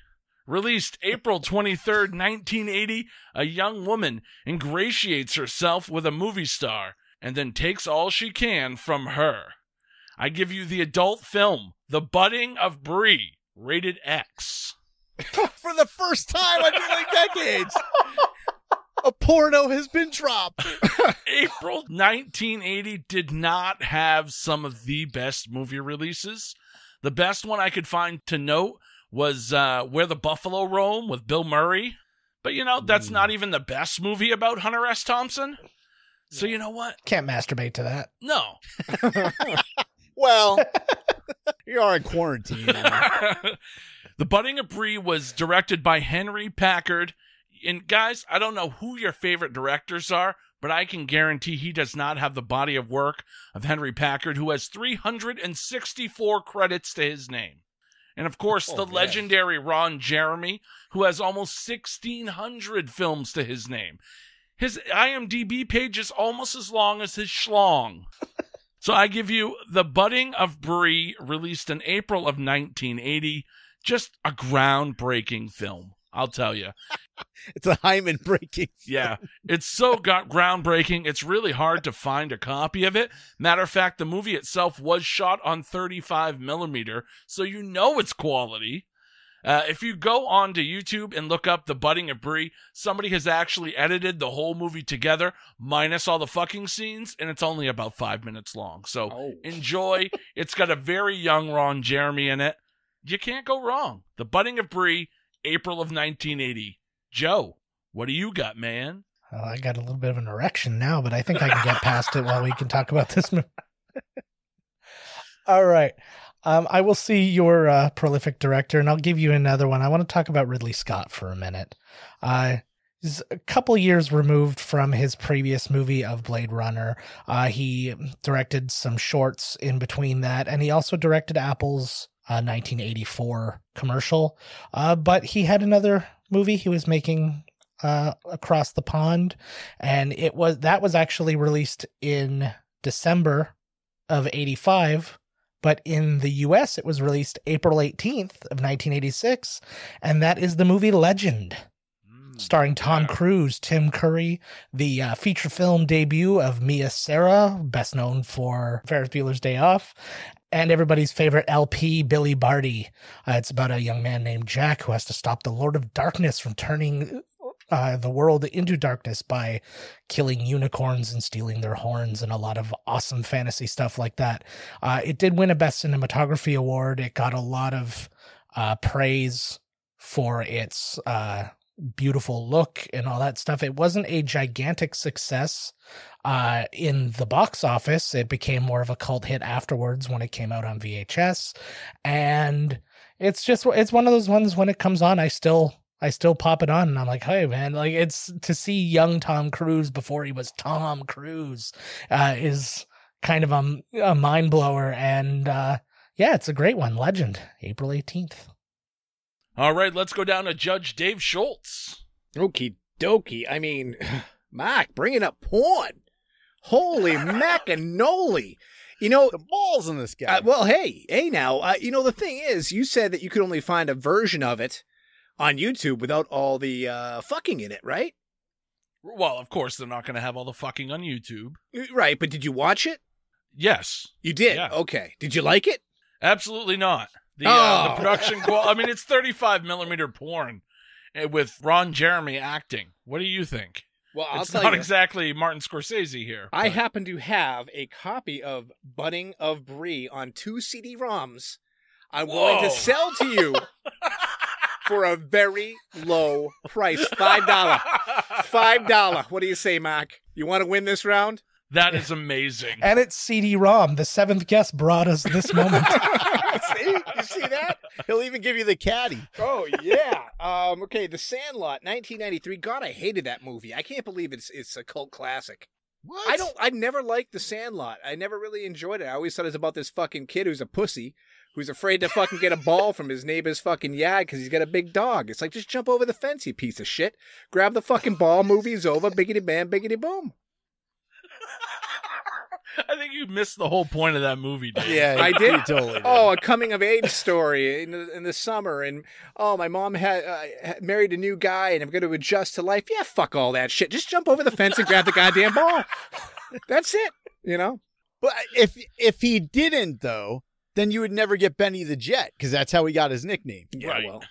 Released April 23rd, 1980, a young woman ingratiates herself with a movie star and then takes all she can from her. I give you the adult film, The Budding of Brie, rated X. *laughs* For the first time, I feel like decades, a porno has been dropped. *laughs* April 1980 did not have some of the best movie releases. The best one I could find to note was uh, Where the Buffalo Roam with Bill Murray. But you know, that's not even the best movie about Hunter S. Thompson. So you know what? Can't masturbate to that. No. *laughs* Well, *laughs* you are in quarantine. now. *laughs* the Budding of Brie was directed by Henri Pachard. And guys, I don't know who your favorite directors are, but I can guarantee he does not have the body of work of Henri Pachard, who has 364 credits to his name. And of course, Oh, the legendary Ron Jeremy, who has almost 1,600 films to his name. His IMDb page is almost as long as his schlong. *laughs* so I give you The Budding of Brie, released in April of 1980. Just a groundbreaking film, I'll tell you. *laughs* It's a hymen *laughs* breaking. Yeah, it's so got groundbreaking. It's really hard to find a copy of it. Matter of fact, the movie itself was shot on 35 millimeter, so you know it's quality. Uh, if you go on to YouTube and look up the budding of Brie, somebody has actually edited the whole movie together, minus all the fucking scenes, and it's only about five minutes long. So Oh. enjoy. it's got a very young Ron Jeremy in it. You can't go wrong. The budding of Brie, April of 1980. Joe, what do you got, man? I got a little bit of an erection now, but I think I can get past it while we can talk about this movie. *laughs* All right. Um, I will see your uh, prolific director, and I'll give you another one. I want to talk about Ridley Scott for a minute. Uh, he's a couple years removed from his previous movie of Blade Runner. Uh, he directed some shorts in between that, and he also directed Apple's uh, 1984 commercial. Uh, but he had another movie he was making uh, across the pond, and it was that was actually released in December of '85. But in the US, it was released April 18th of 1986, and that is the movie Legend starring Tom. Cruise, Tim Curry, the uh, feature film debut of Mia Sara, best known for Ferris Bueller's Day Off, and everybody's favorite LP, Billy Barty. Uh, it's about a young man named Jack who has to stop the Lord of Darkness from turning uh, the world into darkness by killing unicorns and stealing their horns and a lot of awesome fantasy stuff like that. Uh, it did win a Best Cinematography Award. It got a lot of uh, praise for its uh, beautiful look and all that stuff. It wasn't a gigantic success uh, in the box office. It became more of a cult hit afterwards when it came out on VHS, and it's just it's one of those ones when it comes on, I still. I still pop it on and I'm like, hey man, like it's to see young Tom Cruise before he was Tom Cruise uh, is kind of a, a mind blower. And uh, yeah, it's a great one. Legend, April 18th. All right, let's go down to Judge Dave Schultz. Okie dokie. I mean, *sighs* Mark, bringing up porn. Holy *laughs* macanoli. You know, The balls in this guy. uh, well, hey, hey now, uh, you know, the thing is, you said that you could only find a version of it on YouTube without all the uh, fucking in it, right? Well, of course, they're not going to have all the fucking on YouTube. Right, but did you watch it? Yes, You did. Yeah. Okay. Did you like it? absolutely not. The, uh, the Oh. production quality, I mean, it's 35 millimeter porn uh, with Ron Jeremy acting. What do you think? Well, I'll it's not you. exactly Martin Scorsese here. I but- happen to have a copy of Budding of Brie on two CD-ROMs. I'm willing to sell to you *laughs* for a very low price, five dollar. Five dollar. What do you say, Mark? You want to win this round? That is amazing. And it's CD-ROM. The seventh guest brought us this moment. *laughs* see, you see that? He'll even give you the caddy. Oh yeah. Um. Okay. The Sandlot, 1993. God, I hated that movie. I can't believe it's it's a cult classic. What? I don't. I never liked The Sandlot. I never really enjoyed it. I always thought it was about this fucking kid who's a pussy, who's afraid to fucking get a ball from his neighbor's fucking yard because he's got a big dog. It's like just jump over the fence, you piece of shit. Grab the fucking ball. Movie's over. Biggity bam, biggity boom. I think you missed the whole point of that movie, Dave. Yeah, I you did. *laughs* totally did. Oh, a coming of age story in the, in the summer, and oh, my mom had uh, married a new guy, and I'm going to adjust to life. Yeah, fuck all that shit. Just jump over the fence and grab the goddamn ball. That's it. You know. But if if he didn't though, then you would never get Benny the Jet because that's how he got his nickname. Yeah. Right. Well.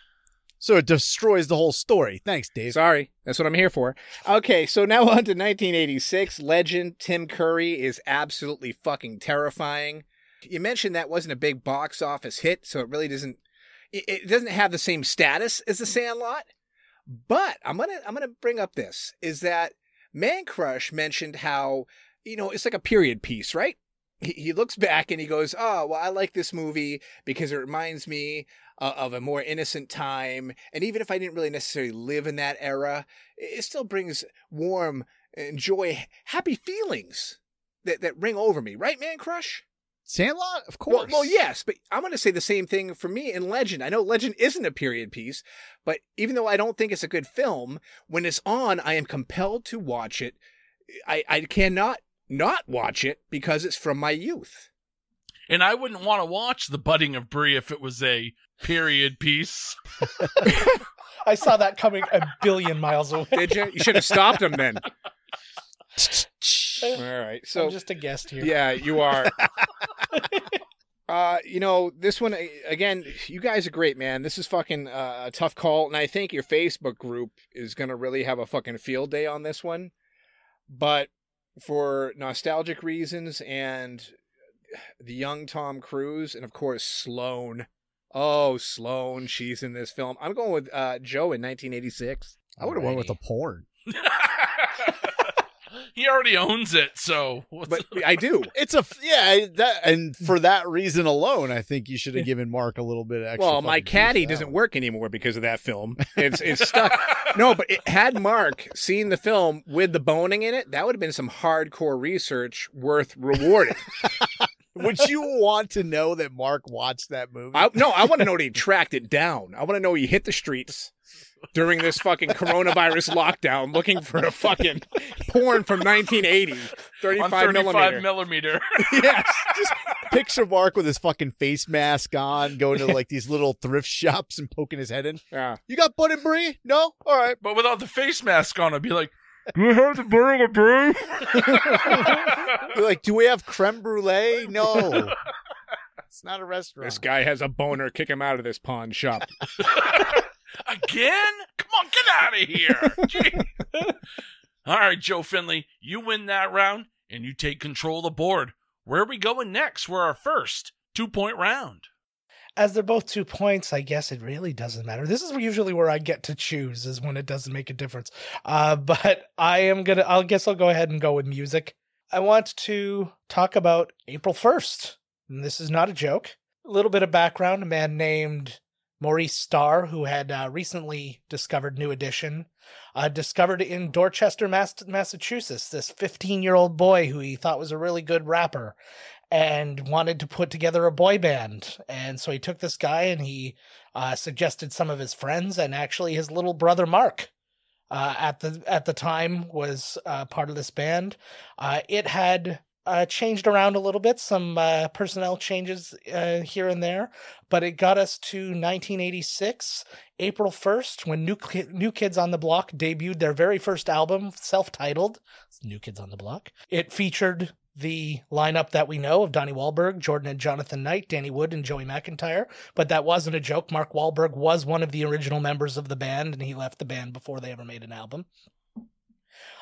So it destroys the whole story. Thanks, Dave. Sorry, that's what I'm here for. Okay, so now *laughs* on to 1986. Legend Tim Curry is absolutely fucking terrifying. You mentioned that wasn't a big box office hit, so it really doesn't. It, doesn't have the same status as The Sandlot. But I'm gonna I'm gonna bring up this is that Man Crush mentioned how you know it's like a period piece, right? He looks back and he goes, "Oh, well, I like this movie because it reminds me uh, of a more innocent time. And even if I didn't really necessarily live in that era, it still brings warm joy, happy feelings that, that ring over me, right, Man Crush? Sandlot, of Well, course. well, yes, but I'm going to say the same thing for me in Legend. I know Legend isn't a period piece, but even though I don't think it's a good film, when it's on, I am compelled to watch it. I, I cannot not watch it because it's from my youth. And I wouldn't want to watch The Budding of Brie if it was a period piece. *laughs* I saw that coming a billion miles away. Did you? You should have stopped him then. *laughs* All right. So I'm just a guest here. Yeah, you are. *laughs* uh, you know, this one again, you guys are great, man. This is fucking uh, a tough call, and I think your Facebook group is gonna really have a fucking field day on this one. But for nostalgic reasons and the young Tom Cruise, and of course Sloane. Oh, Sloane, she's in this film. I'm going with uh, Joe in 1986. I would have went with the porn. *laughs* he already owns it, so what's But I do. *laughs* It's a yeah that and for that reason alone, I think you should have given Mark a little bit extra. Well, my caddy doesn't one. work anymore because of that film. It's it's stuck. no, but it, had Mark seen the film with the boning in it, that would have been some hardcore research worth rewarding. *laughs* Would you want to know that Mark watched that movie? I, no, I want to know that he tracked it down. I want to know he hit the streets during this fucking coronavirus *laughs* lockdown looking for a fucking porn from 1980, 35, on 35 millimeter. millimeter. *laughs* yes. Just picture Mark with his fucking face mask on, going to like these little thrift shops and poking his head in. Yeah. You got Bud and Brie? No? All right. but without the face mask on, I'd be like, Do you have the Budding of Brie? You're like, do we have creme brulee? No. It's not a restaurant. This guy has a boner. Kick him out of this pawn shop. *laughs* Again? Come on, get out of here. Gee. All right, Joe Findlay, you win that round and you take control of the board. Where are we going next for our first two point round? As they're both two points, I guess it really doesn't matter. This is usually where I get to choose, is when it doesn't make a difference. Uh, *laughs* but I am gonna. I guess I'll go ahead and go with music. I want to talk about April first, and this is not a joke. A little bit of background: a man named Maurice Starr, who had uh, recently discovered New Edition, uh, discovered in Dorchester, Mass- Massachusetts, this 15 year old boy who he thought was a really good rapper and wanted to put together a boy band. And so he took this guy and he uh, suggested some of his friends, and actually his little brother Mark. Uh, at the at the time was uh, part of this band. Uh, it had uh, changed around a little bit, some uh, personnel changes here and there, but it got us to 1986, April 1st, when New Ki- New Kids on the Block debuted their very first album, self-titled New Kids on the Block. It featured the lineup that we know of Donnie Wahlberg, Jordan and Jonathan Knight, Danny Wood, and Joey McIntyre. But that wasn't a joke. Mark Wahlberg was one of the original members of the band, and he left the band before they ever made an album.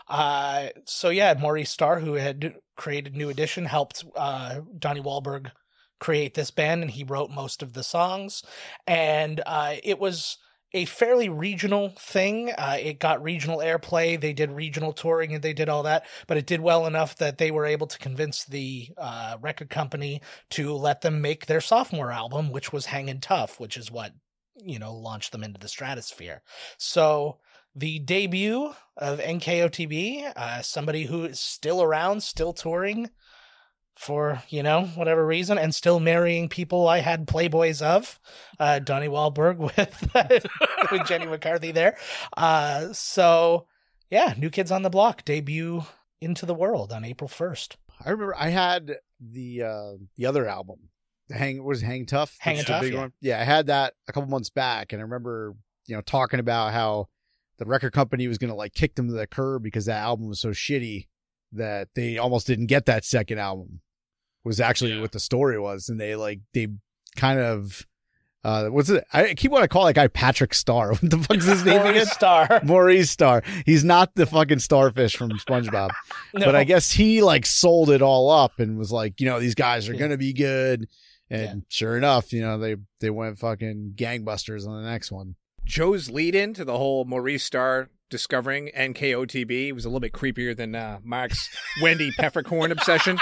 Uh, so yeah, Maurice Starr, who had created New Edition, helped uh, Donnie Wahlberg create this band, and he wrote most of the songs. And uh, it was a fairly regional thing. Uh, it got regional airplay. They did regional touring and they did all that, but it did well enough that they were able to convince the uh, record company to let them make their sophomore album, which was Hangin' Tough, which is what, you know, launched them into the stratosphere. So the debut of NKOTB, uh, somebody who is still around, still touring for, you know, whatever reason, and still marrying people I had Playboys of, uh, Donnie Wahlberg *laughs* with, *laughs* with Jenny McCarthy there. Uh, so, yeah, New Kids on the Block debut into the world on April 1st. I remember I had the uh the other album. The Hang was Hang Tough. The Tough, big yeah. one. Yeah, I had that a couple months back and I remember, you know, talking about how the record company was gonna like kick them to the curb because that album was so shitty that they almost didn't get that second album. Was actually Yeah. what the story was. And they like they kind of uh what's it I keep what I call that guy Patrick Star. *laughs* What the fuck's his name again? Maurice Starr. *laughs* Maurice Starr. He's not the fucking starfish from SpongeBob. *laughs* But I guess he like sold it all up and was like, you know, these guys are gonna be good. And Yeah. sure enough, you know, they they went fucking gangbusters on the next one. Joe's lead in to the whole Maurice Starr discovering NKOTB was a little bit creepier than uh, Mark's Wendy Peppercorn obsession.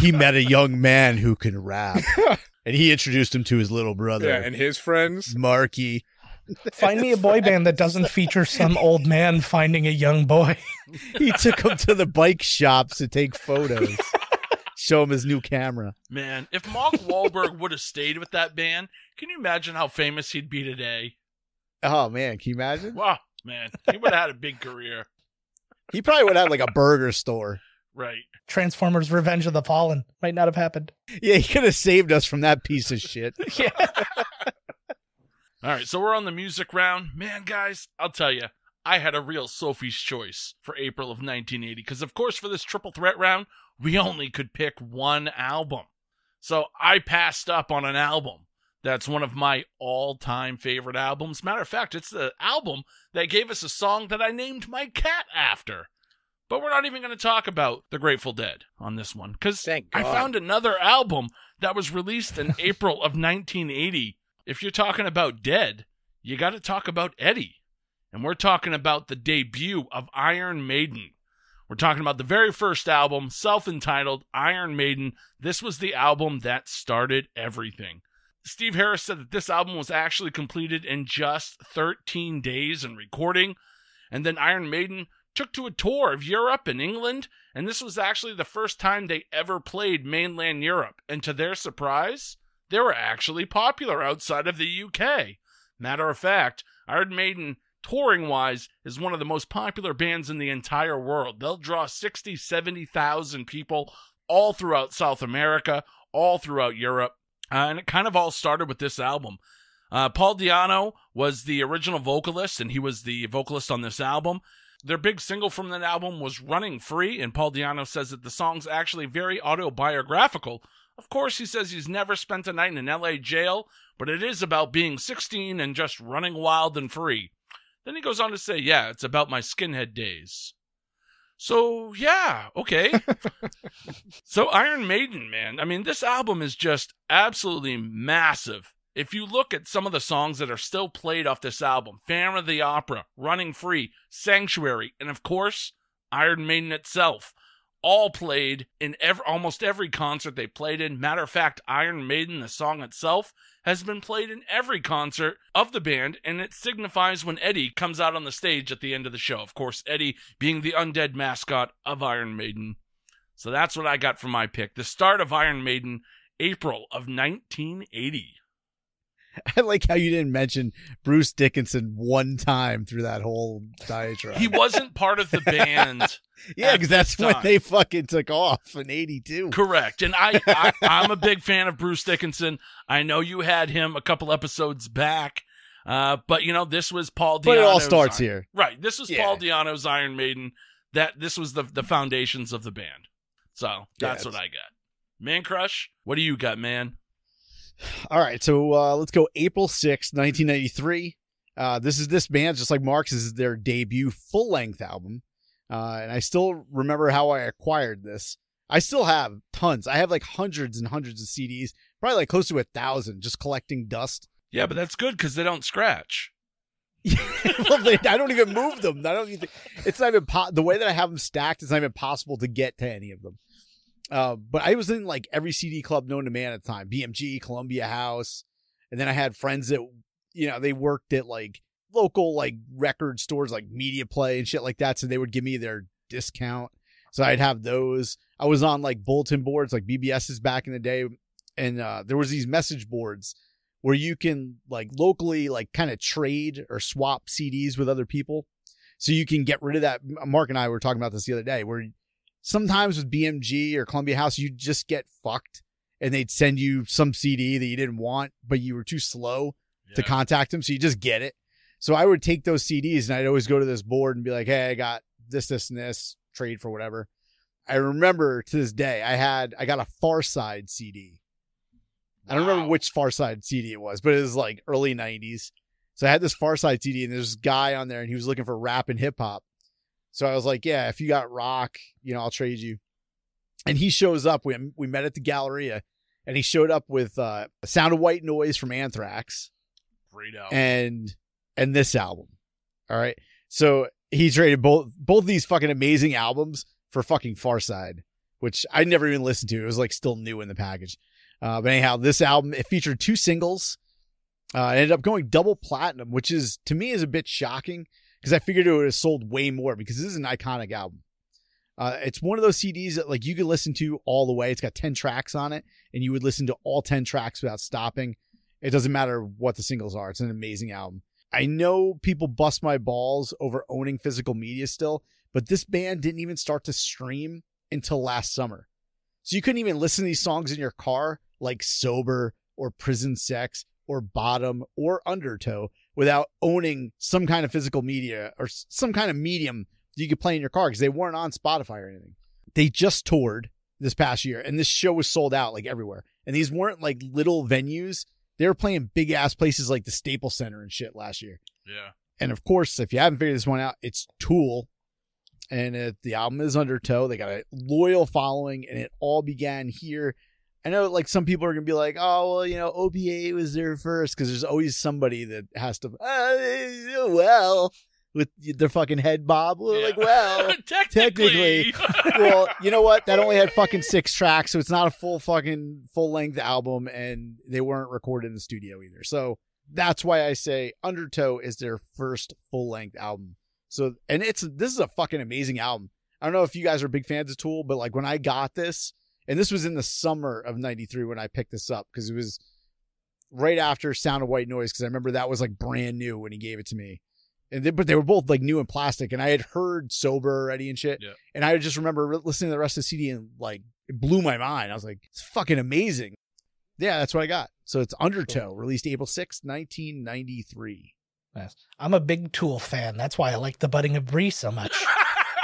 He met a young man who can rap. *laughs* and he introduced him to his little brother, Yeah, and his friends. Marky. Find me a boy band that doesn't feature some old man finding a young boy. he took him to the bike shops to take photos. Show him his new camera. Man, if Mark Wahlberg would have stayed with that band, can you imagine how famous he'd be today? Oh man, can you imagine? Wow, man, he would have had a big career. He probably would have like a burger store. Right. Transformers Revenge of the Fallen might not have happened. Yeah, he could have saved us from that piece of shit. *laughs* Yeah. *laughs* All right, so we're on the music round. Man, guys, I'll tell you, I had a real Sophie's choice for April of 1980 because, of course, for this triple threat round, we only could pick one album. So I passed up on an album that's one of my all time favorite albums. Matter of fact, it's the album that gave us a song that I named my cat after. But we're not even going to talk about the Grateful Dead on this one because I found another album that was released in *laughs* April of 1980. If you're talking about Dead, you got to talk about Eddie. And we're talking about the debut of Iron Maiden. We're talking about the very first album, self entitled Iron Maiden. This was the album that started everything. Steve Harris said that this album was actually completed in just 13 days in recording. And then Iron Maiden took to a tour of Europe and England. And this was actually the first time they ever played mainland Europe. And to their surprise, they were actually popular outside of the UK. Matter of fact, Iron Maiden touring wise is one of the most popular bands in the entire world. They'll draw 60, 70,000 people all throughout South America, all throughout Europe. Uh, and it kind of all started with this album. Uh, Paul Di'Anno was the original vocalist, and he was the vocalist on this album. Their big single from that album was Running Free, and Paul Di'Anno says that the song's actually very autobiographical. Of course, he says he's never spent a night in an LA jail, but it is about being 16 and just running wild and free. Then he goes on to say, yeah, it's about my skinhead days. So, yeah, okay. *laughs* so, Iron Maiden, man, I mean, this album is just absolutely massive. If you look at some of the songs that are still played off this album Phantom of the Opera, Running Free, Sanctuary, and of course, Iron Maiden itself, all played in ev- almost every concert they played in. Matter of fact, Iron Maiden, the song itself, has been played in every concert of the band, and it signifies when Eddie comes out on the stage at the end of the show. Of course, Eddie being the undead mascot of Iron Maiden. So that's what I got for my pick. The start of Iron Maiden, April of 1980. *laughs* I like how you didn't mention Bruce Dickinson one time through that whole diatribe. He wasn't part of the band. *laughs* yeah, because that's this when they fucking took off in '82. Correct. And I, I *laughs* I'm a big fan of Bruce Dickinson. I know you had him a couple episodes back. Uh, but you know, this was Paul Di'Anno's But it all starts Iron- here. Right. This was Yeah. Paul Di'Anno's Iron Maiden. That this was the the foundations of the band. So that's Yeah, what I got. Man Crush, what do you got, man? All right, so uh, let's go April sixth, 1993. Uh, this is this band, just like Mark's, this is their debut full length album. Uh, and I still remember how I acquired this. I still have tons. I have like hundreds and hundreds of CDs, probably like close to a thousand, just collecting dust. Yeah, but that's good because they don't scratch. *laughs* well, they, I don't even move them. I don't even. It's not even po- the way that I have them stacked. It's not even possible to get to any of them. Uh, but I was in like every CD club known to man at the time: BMG, Columbia House, and then I had friends that you know they worked at like local like record stores like Media Play and shit like that. So they would give me their discount. So I'd have those. I was on like bulletin boards like BBS's back in the day, and uh, there was these message boards where you can like locally like kind of trade or swap CDs with other people. So you can get rid of that. Mark and I were talking about this the other day where sometimes with BMG or Columbia House, you just get fucked and they'd send you some CD that you didn't want, but you were too slow to contact them. So you just get it. So I would take those CDs and I'd always go to this board and be like, Hey, I got this, this, and this trade for whatever. I remember to this day, I had, I got a Far Side CD. I don't remember which Far Side CD it was, but it was like early 90s. So I had this Far Side CD and there's this guy on there and he was looking for rap and hip hop. So I was like, yeah, if you got rock, you know, I'll trade you. And he shows up. We, we met at the Galleria and he showed up with uh, Sound of White Noise from Anthrax Great album. and and this album. All right. So he traded both both these fucking amazing albums for fucking Far Side, which I never even listened to. It was like still new in the package. Uh, but anyhow, this album it featured two singles. Uh, it ended up going double platinum, which is to me is a bit shocking because I figured it would have sold way more because this is an iconic album. Uh, it's one of those CDs that like you could listen to all the way. It's got 10 tracks on it and you would listen to all 10 tracks without stopping. It doesn't matter what the singles are. It's an amazing album. I know people bust my balls over owning physical media still, but this band didn't even start to stream until last summer. So you couldn't even listen to these songs in your car like Sober or Prison Sex or Bottom or Undertow without owning some kind of physical media or some kind of medium that you could play in your car because they weren't on Spotify or anything. They just toured this past year and this show was sold out like everywhere. And these weren't like little venues. They were playing big ass places like the Staples Center and shit last year. Yeah. And of course, if you haven't figured this one out, it's Tool. And it, the album is Undertow. They got a loyal following, and it all began here. I know, like, some people are to be like, oh, well, you know, Opiate was there first, because there's always somebody that has to, uh, well, with their fucking head bob. Well, Like, Yeah. well, technically. well, you know what? That only had fucking *laughs* six tracks, so it's not a full fucking full length album, and they weren't recorded in the studio either. So that's why I say Undertow is their first full length album. So, and it's this is a fucking amazing album. I don't know if you guys are big fans of Tool, but like when I got this, and this was in the summer of '93 when I picked this up because it was right after Sound of White Noise because I remember that was like brand new when he gave it to me. And they, but they were both like new and plastic, and I had heard sober already and shit. Yeah. And I just remember listening to the rest of the CD and like it blew my mind. I was like, it's fucking amazing. Yeah, that's what I got. So it's Undertow, released April sixth, 1993. Yes. I'm a big Tool fan. That's why I like the budding of Brie so much. *laughs*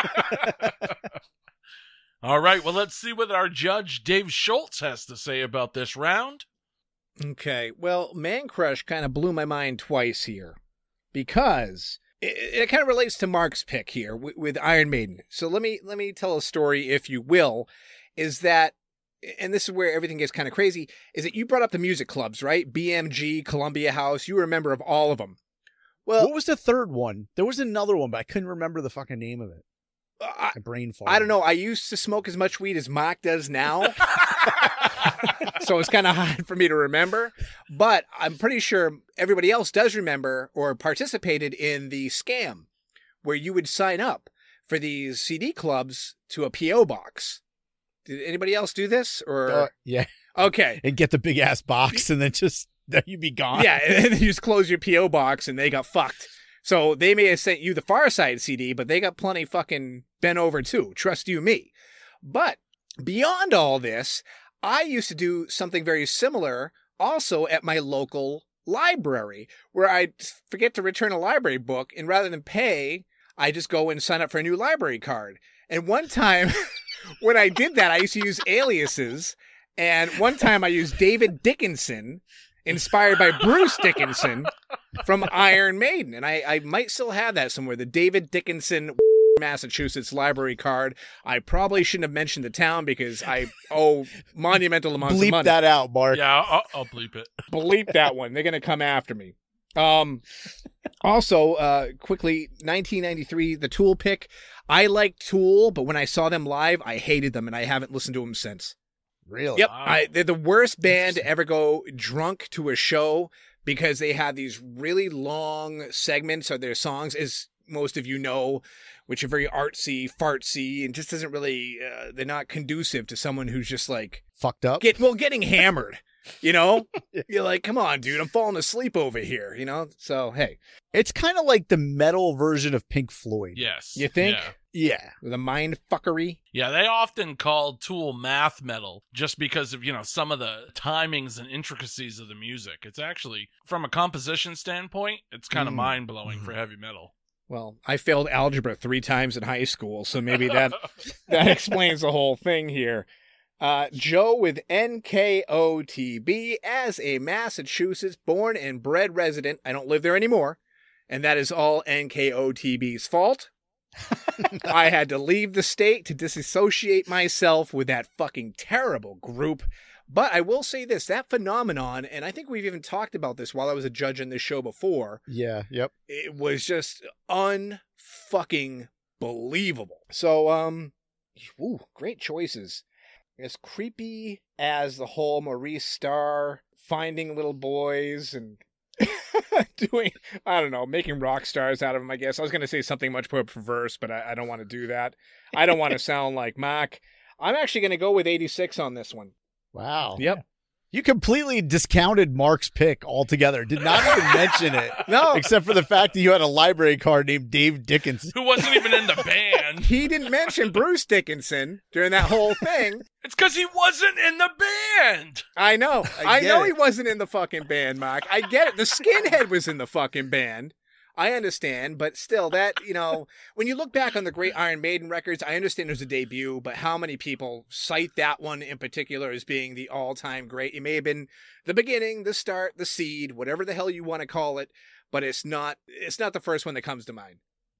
*laughs* All right, well, let's see what our judge Dave Schultz has to say about this round. Okay, well, Man Crush kind of blew my mind twice here because it, it kind of relates to Mark's pick here with, with Iron Maiden. So let me let me tell a story, if you will. Is that, and this is where everything gets kind of crazy. Is that you brought up the music clubs, right? BMG, Columbia House. You were a member of all of them. Well, what was the third one? There was another one, but I couldn't remember the fucking name of it. I, My brain farted. I don't know. I used to smoke as much weed as Mark does now. *laughs* so it's kind of hard for me to remember. But I'm pretty sure everybody else does remember or participated in the scam where you would sign up for these CD clubs to a P.O. box. Did anybody else do this? Or Uh, yeah, okay. *laughs* and get the big ass box, and then just then you'd be gone. Yeah, and then you just close your P.O. box and they got fucked. So they may have sent you the Far Side CD, but they got plenty fucking bent over too. Trust you me. But beyond all this, I used to do something very similar also at my local library where I'd forget to return a library book and rather than pay, I just go and sign up for a new library card. And one time *laughs* when I did that, I used to use aliases. And one time I used David Dickinson, inspired by Bruce Dickinson from Iron Maiden. And I, I might still have that somewhere. The David Dickinson, Massachusetts library card. I probably shouldn't have mentioned the town because I owe monumental amounts of bleep money. that out, Mark. Yeah, I'll, I'll bleep it. Bleep that one. They're going to come after me. Um, also, uh, quickly, 1993, the Tool pick. I like Tool, but when I saw them live, I hated them and I haven't listened to them since. Really? Yep. Wow. I, they're the worst band to ever go drunk to a show because they have these really long segments of their songs, as most of you know, which are very artsy, fartsy, and just doesn't really, uh, they're not conducive to someone who's just like, Fucked up. get, well, getting hammered. You know, *laughs* you're like, come on, dude, I'm falling asleep over here. You know, so hey, It's kind of like the metal version of Pink Floyd. Yes. You think? Yeah. Yeah. the mind fuckery. Yeah, they often called Tool math metal just because of, you know, some of the timings and intricacies of the music. It's actually, from a composition standpoint, it's kind of Mm. mind blowing for heavy metal. Well, I failed algebra three times in high school, so maybe that *laughs* that explains the whole thing here. Uh, Joe with NKOTB as a Massachusetts born and bred resident. I don't live there anymore, and that is all NKOTB's fault. *laughs* I had to leave the state to disassociate myself with that fucking terrible group. But I will say this that phenomenon, and I think we've even talked about this while I was a judge in this show before Yeah. Yep. it was just unfucking believable. So, um, ooh, great choices. As creepy as the whole Maurice Starr finding little boys and *laughs* doing I don't know, making rock stars out of them. I guess I was going to say something much more perverse, but I, I don't want to do that. I don't want to *laughs* sound like Mac. I'm actually going to go with 86 on this one. Wow. Yep. You completely discounted Mark's pick altogether. Did not even mention it. *laughs* No, Except for the fact that you had a library card named Dave Dickinson. Who wasn't even in the band. *laughs* he didn't mention Bruce Dickinson during that whole thing. It's because he wasn't in the band. I know. I I, know it. he wasn't in the fucking band, Mark. I get it. The skinhead was in the fucking band. I understand, but still, that, you know, when you look back on the great Iron Maiden records, I understand there's a debut, but how many people cite that one in particular as being the all time great? It may have been the beginning, the start, the seed, whatever the hell you want to call it, but it's not, it's not the first one that comes to mind.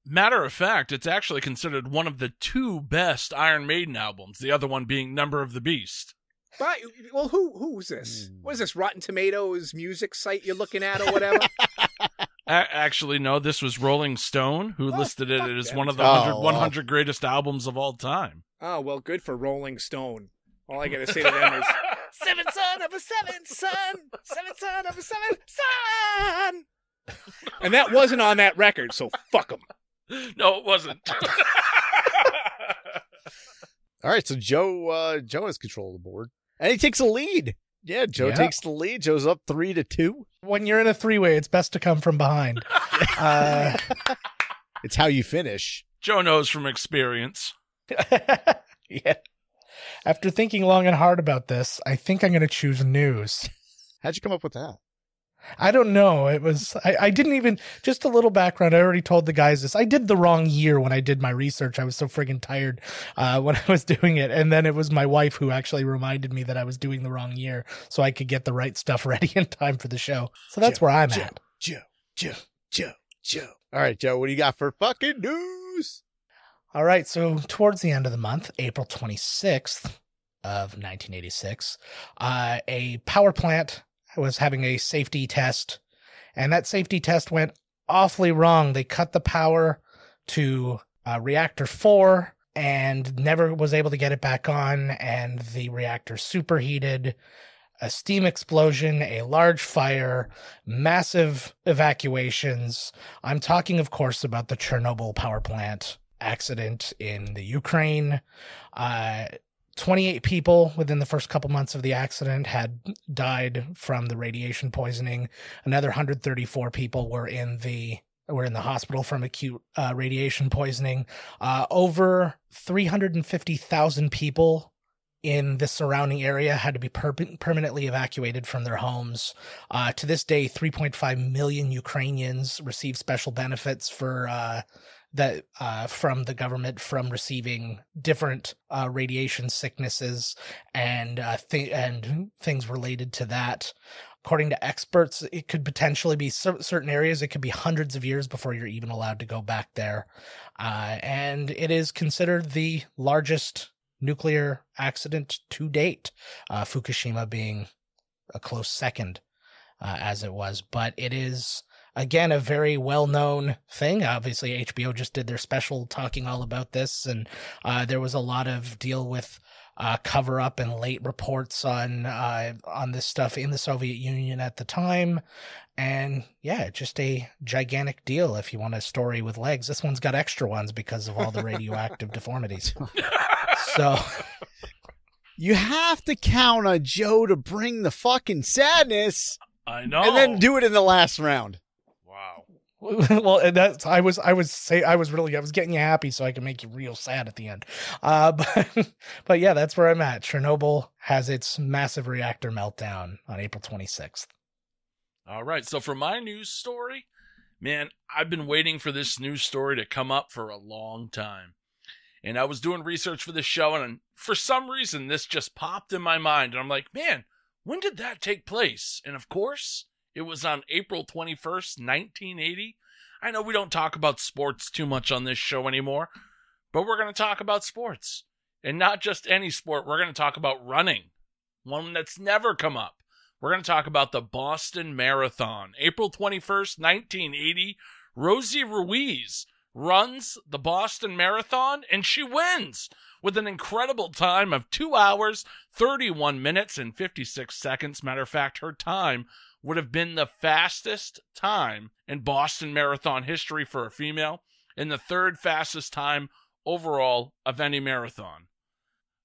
Matter of fact, it's actually considered one of the two best Iron Maiden albums, the other one being Number of the Beast. But, well, who, who's this? What is this, Rotten Tomatoes music site you're looking at or whatever? *laughs* A- actually, no, this was Rolling Stone, who Oh, listed it as one of the Oh, 100, well. 100 greatest albums of all time. oh, well, good for Rolling Stone. All I gotta say to them is, *laughs* seven son of a seven son, seven son of a seven son. And that wasn't on that record, so fuck them. *laughs* no, it wasn't. *laughs* All right, so Joe uh Joe has control of the board. And he takes a lead. Yeah, Joe Yeah. takes the lead. Joe's up three to two. When you're in a three way, it's best to come from behind. *laughs* Uh, *laughs* It's how you finish. Joe knows from experience. *laughs* yeah. After thinking long and hard about this, I think I'm going to choose news. How'd you come up with that? I don't know. It was, I, I didn't even, just a little background. I already told the guys this. I did the wrong year when I did my research. I was so friggin' tired uh, *laughs* when I was doing it. And then it was my wife who actually reminded me that I was doing the wrong year so I could get the right stuff *laughs* ready in time for the show. So that's Joe, where I'm Joe, at. Joe, Joe, Joe, Joe. All right, Joe, what do you got for fucking news? All right. So towards the end of the month, April 26th of 1986, uh, a power plant was having a safety test, and that safety test went awfully wrong. They cut the power to uh, reactor four and never was able to get it back on, and the reactor superheated. A steam explosion, a large fire, massive evacuations. I'm talking, of course, about the Chernobyl power plant accident in the Ukraine. Uh, 28 people within the first couple months of the accident had died from the radiation poisoning. Another 134 people were in the were in the hospital from acute uh, radiation poisoning. Uh, over 350,000 people in the surrounding area had to be per- permanently evacuated from their homes. Uh, to this day, 3.5 million Ukrainians receive special benefits for uh, that uh, from the government from receiving different uh, radiation sicknesses and uh, and things related to that. According to experts, it could potentially be cer- certain areas. It could be hundreds of years before you're even allowed to go back there, uh, and it is considered the largest nuclear accident to date. Uh, Fukushima being a close second, uh, as it was, but it is again a very well known thing. Obviously, HBO just did their special talking all about this, and uh, there was a lot of deal with uh, cover up and late reports on uh, on this stuff in the Soviet Union at the time. And yeah, just a gigantic deal if you want a story with legs. This one's got extra ones because of all the radioactive *laughs* deformities. *laughs* So You have to count on Joe to bring the fucking sadness I know. and then do it in the last round. *laughs* Well, that's I was I was say I was really I was getting you happy so I could make you real sad at the end. Uh, *laughs* but but yeah, that's where I'm at. Chernobyl has its massive reactor meltdown on April 26th. All right. So for my news story, man, I've been waiting for this news story to come up for a long time. And I was doing research for this show, and for some reason, this just popped in my mind. And I'm like, man, when did that take place? And of course, it was on April 21st, 1980. I know we don't talk about sports too much on this show anymore, but we're going to talk about sports. And not just any sport, we're going to talk about running, one that's never come up. We're going to talk about the Boston Marathon. April 21st, 1980, Rosie Ruiz runs the Boston Marathon and she wins with an incredible time of 2 hours, 31 minutes, and 56 seconds. Matter of fact, her time would have been the fastest time in Boston Marathon history for a female and the third fastest time overall of any marathon.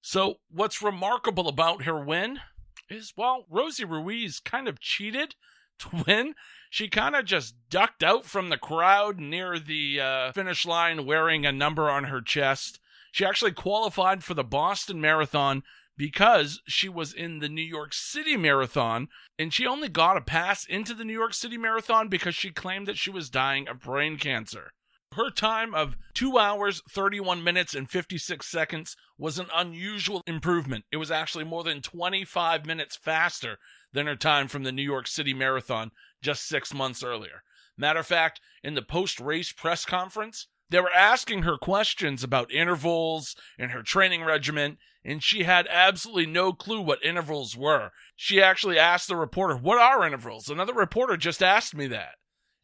So, what's remarkable about her win is, well, Rosie Ruiz kind of cheated to *laughs* win. She kind of just ducked out from the crowd near the uh, finish line wearing a number on her chest. She actually qualified for the Boston Marathon because she was in the New York City Marathon, and she only got a pass into the New York City Marathon because she claimed that she was dying of brain cancer. Her time of 2 hours, 31 minutes, and 56 seconds was an unusual improvement. It was actually more than 25 minutes faster than her time from the New York City Marathon just six months earlier. Matter of fact, in the post race press conference, they were asking her questions about intervals and her training regimen, and she had absolutely no clue what intervals were. She actually asked the reporter, What are intervals? Another reporter just asked me that.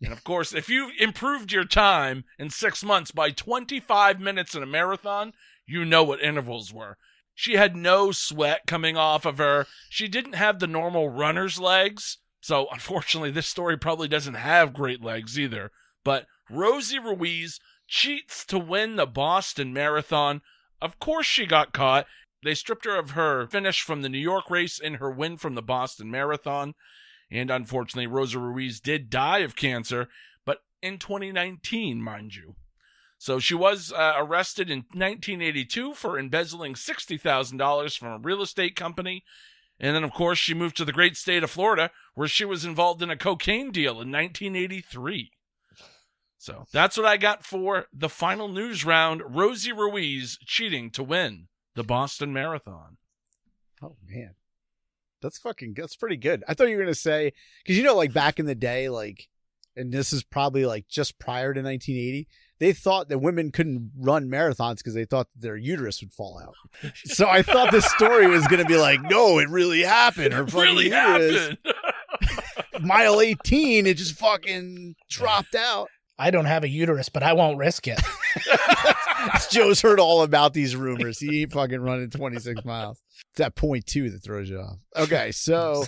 And of course, if you've improved your time in six months by 25 minutes in a marathon, you know what intervals were. She had no sweat coming off of her. She didn't have the normal runner's legs. So, unfortunately, this story probably doesn't have great legs either. But Rosie Ruiz cheats to win the Boston Marathon. Of course, she got caught. They stripped her of her finish from the New York race and her win from the Boston Marathon. And unfortunately, Rosa Ruiz did die of cancer, but in 2019, mind you. So she was uh, arrested in 1982 for embezzling $60,000 from a real estate company. And then, of course, she moved to the great state of Florida, where she was involved in a cocaine deal in 1983. So that's what I got for the final news round Rosie Ruiz cheating to win the Boston Marathon. Oh man, that's fucking. That's pretty good. I thought you were gonna say because you know, like back in the day, like, and this is probably like just prior to 1980. They thought that women couldn't run marathons because they thought that their uterus would fall out. So I thought this story was gonna be like, no, it really happened. Her fucking really uterus, happened. *laughs* *laughs* mile 18, it just fucking dropped out. I don't have a uterus, but I won't risk it. *laughs* *laughs* Joe's heard all about these rumors. He ain't fucking running 26 miles. It's that point two that throws you off. Okay, so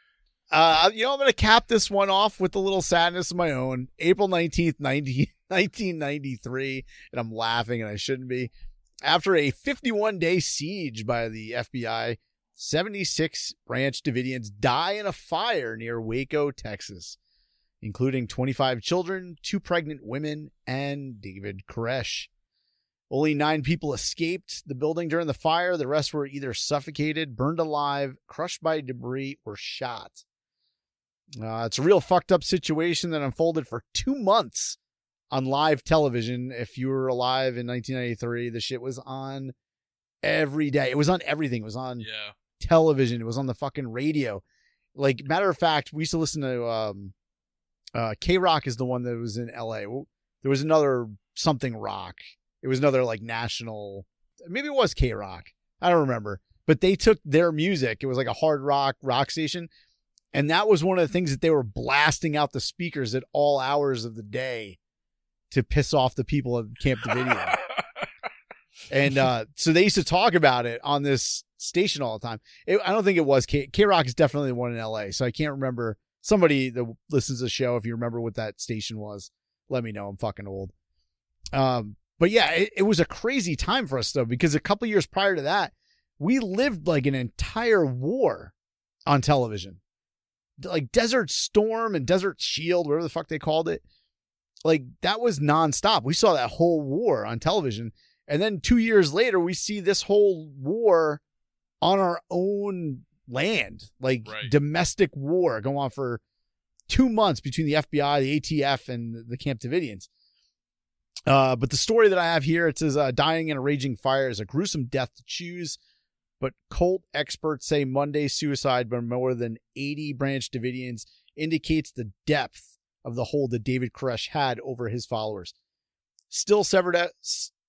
*laughs* uh you know I'm gonna cap this one off with a little sadness of my own. April 19th, 90, 1993, and I'm laughing and I shouldn't be. After a 51 day siege by the FBI, 76 Branch Davidians die in a fire near Waco, Texas including 25 children, two pregnant women, and David Koresh. Only nine people escaped the building during the fire. The rest were either suffocated, burned alive, crushed by debris, or shot. Uh, it's a real fucked up situation that unfolded for two months on live television. If you were alive in 1993, the shit was on every day. It was on everything. It was on yeah. television. It was on the fucking radio. Like matter of fact, we used to listen to um, uh, K Rock is the one that was in L.A. There was another something rock. It was another like national. Maybe it was K Rock. I don't remember. But they took their music. It was like a hard rock rock station, and that was one of the things that they were blasting out the speakers at all hours of the day to piss off the people at Camp Davidian. *laughs* and uh, so they used to talk about it on this station all the time. It, I don't think it was K K Rock is definitely the one in L.A. So I can't remember somebody that listens to the show, if you remember what that station was, let me know. I'm fucking old. Um, but yeah, it, it was a crazy time for us though, because a couple years prior to that, we lived like an entire war on television. Like Desert Storm and Desert Shield, whatever the fuck they called it. Like that was nonstop. We saw that whole war on television. And then two years later, we see this whole war on our own land, like Right. domestic war going on for two months between the FBI, the ATF, and the Camp Davidians. Uh, but the story that I have here, it says, uh, dying in a raging fire is a gruesome death to choose. But cult experts say Monday's suicide by more than 80 Branch Davidians indicates the depth of the hold that David Koresh had over his followers. Still severed at,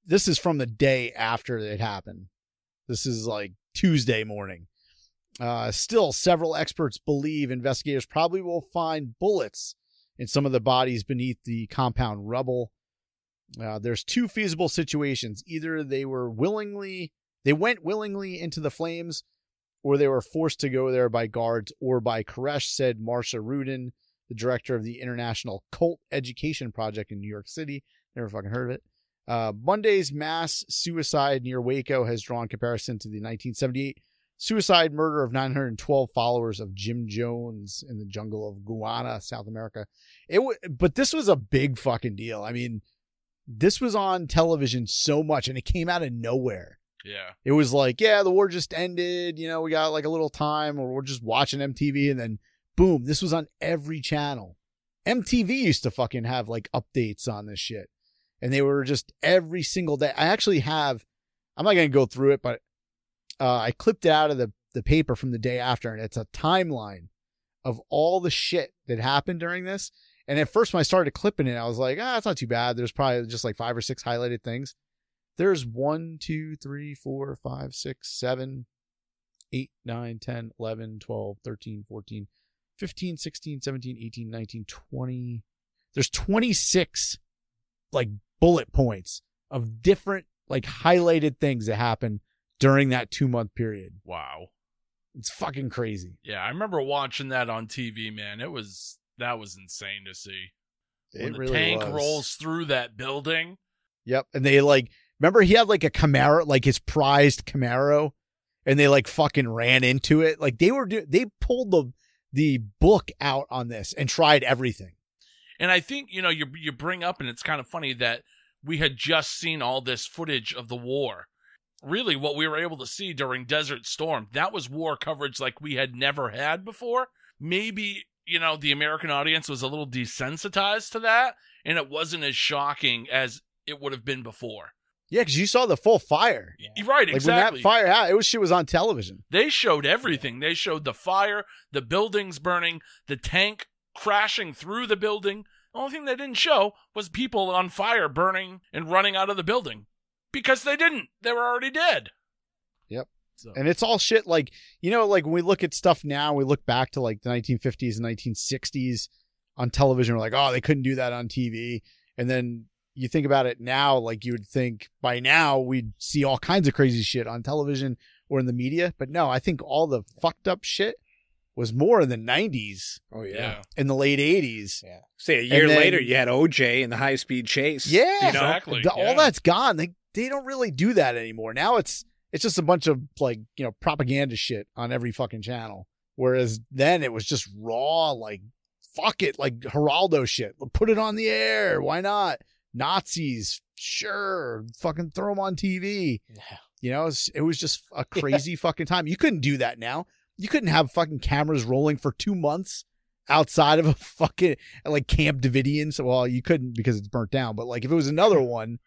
this is from the day after it happened. This is like Tuesday morning. Uh, still, several experts believe investigators probably will find bullets in some of the bodies beneath the compound rubble. Uh, there's two feasible situations. Either they were willingly, they went willingly into the flames, or they were forced to go there by guards or by Koresh, said Marcia Rudin, the director of the International Cult Education Project in New York City. Never fucking heard of it. Uh, Monday's mass suicide near Waco has drawn comparison to the 1978 suicide murder of 912 followers of Jim Jones in the jungle of Guyana, South America. It w- but this was a big fucking deal. I mean, this was on television so much and it came out of nowhere. Yeah. It was like, yeah, the war just ended. You know, we got like a little time or we're just watching MTV and then boom, this was on every channel. MTV used to fucking have like updates on this shit. And they were just every single day. I actually have, I'm not going to go through it, but uh, I clipped it out of the, the paper from the day after and it's a timeline of all the shit that happened during this. And at first, when I started clipping it, I was like, ah, it's not too bad. There's probably just like five or six highlighted things. There's one, two, three, four, five, six, seven, eight, nine, 10, 11, 12, 13, 14, 15, 16, 17, 18, 19, 20. There's 26 like bullet points of different like highlighted things that happened during that two month period. Wow. It's fucking crazy. Yeah, I remember watching that on TV, man. It was that was insane to see. When It the really tank was. rolls through that building. Yep. And they like remember he had like a Camaro, like his prized Camaro, and they like fucking ran into it. Like they were do- they pulled the the book out on this and tried everything. And I think, you know, you you bring up and it's kind of funny that we had just seen all this footage of the war. Really what we were able to see during Desert Storm, that was war coverage like we had never had before. Maybe, you know, the American audience was a little desensitized to that and it wasn't as shocking as it would have been before. Yeah, because you saw the full fire. You're Right, Like exactly. when that fire out, it was shit was on television. They showed everything. They showed the fire, the buildings burning, the tank crashing through the building. The only thing they didn't show was people on fire burning and running out of the building. Because they didn't. They were already dead. Yep. So, And it's all shit like you know, like when we look at stuff now, we look back to like the 1950s and 1960s on television. We're like, oh, they couldn't do that on TV. And then you think about it now, like you would think by now we'd see all kinds of crazy shit on television or in the media. But no, I think all the fucked up shit was more in the 90s Oh yeah. yeah. in the late 80s. Yeah. Say a year then- later, you had OJ and the high speed chase. Yeah, You know? Exactly. The- yeah. all that's gone. They they don't really do that anymore. Now it's it's just a bunch of like you know propaganda shit on every fucking channel. Whereas then it was just raw, like fuck it, like Geraldo shit. Put it on the air. Why not? Nazis, sure. Fucking throw them on TV. Yeah. You know, it's, it was just a *laughs* crazy fucking time. You couldn't do that now. You couldn't have fucking cameras rolling for two months outside of a fucking like Camp Davidian. So, well, you couldn't because it's burnt down. But like if it was another *laughs* one,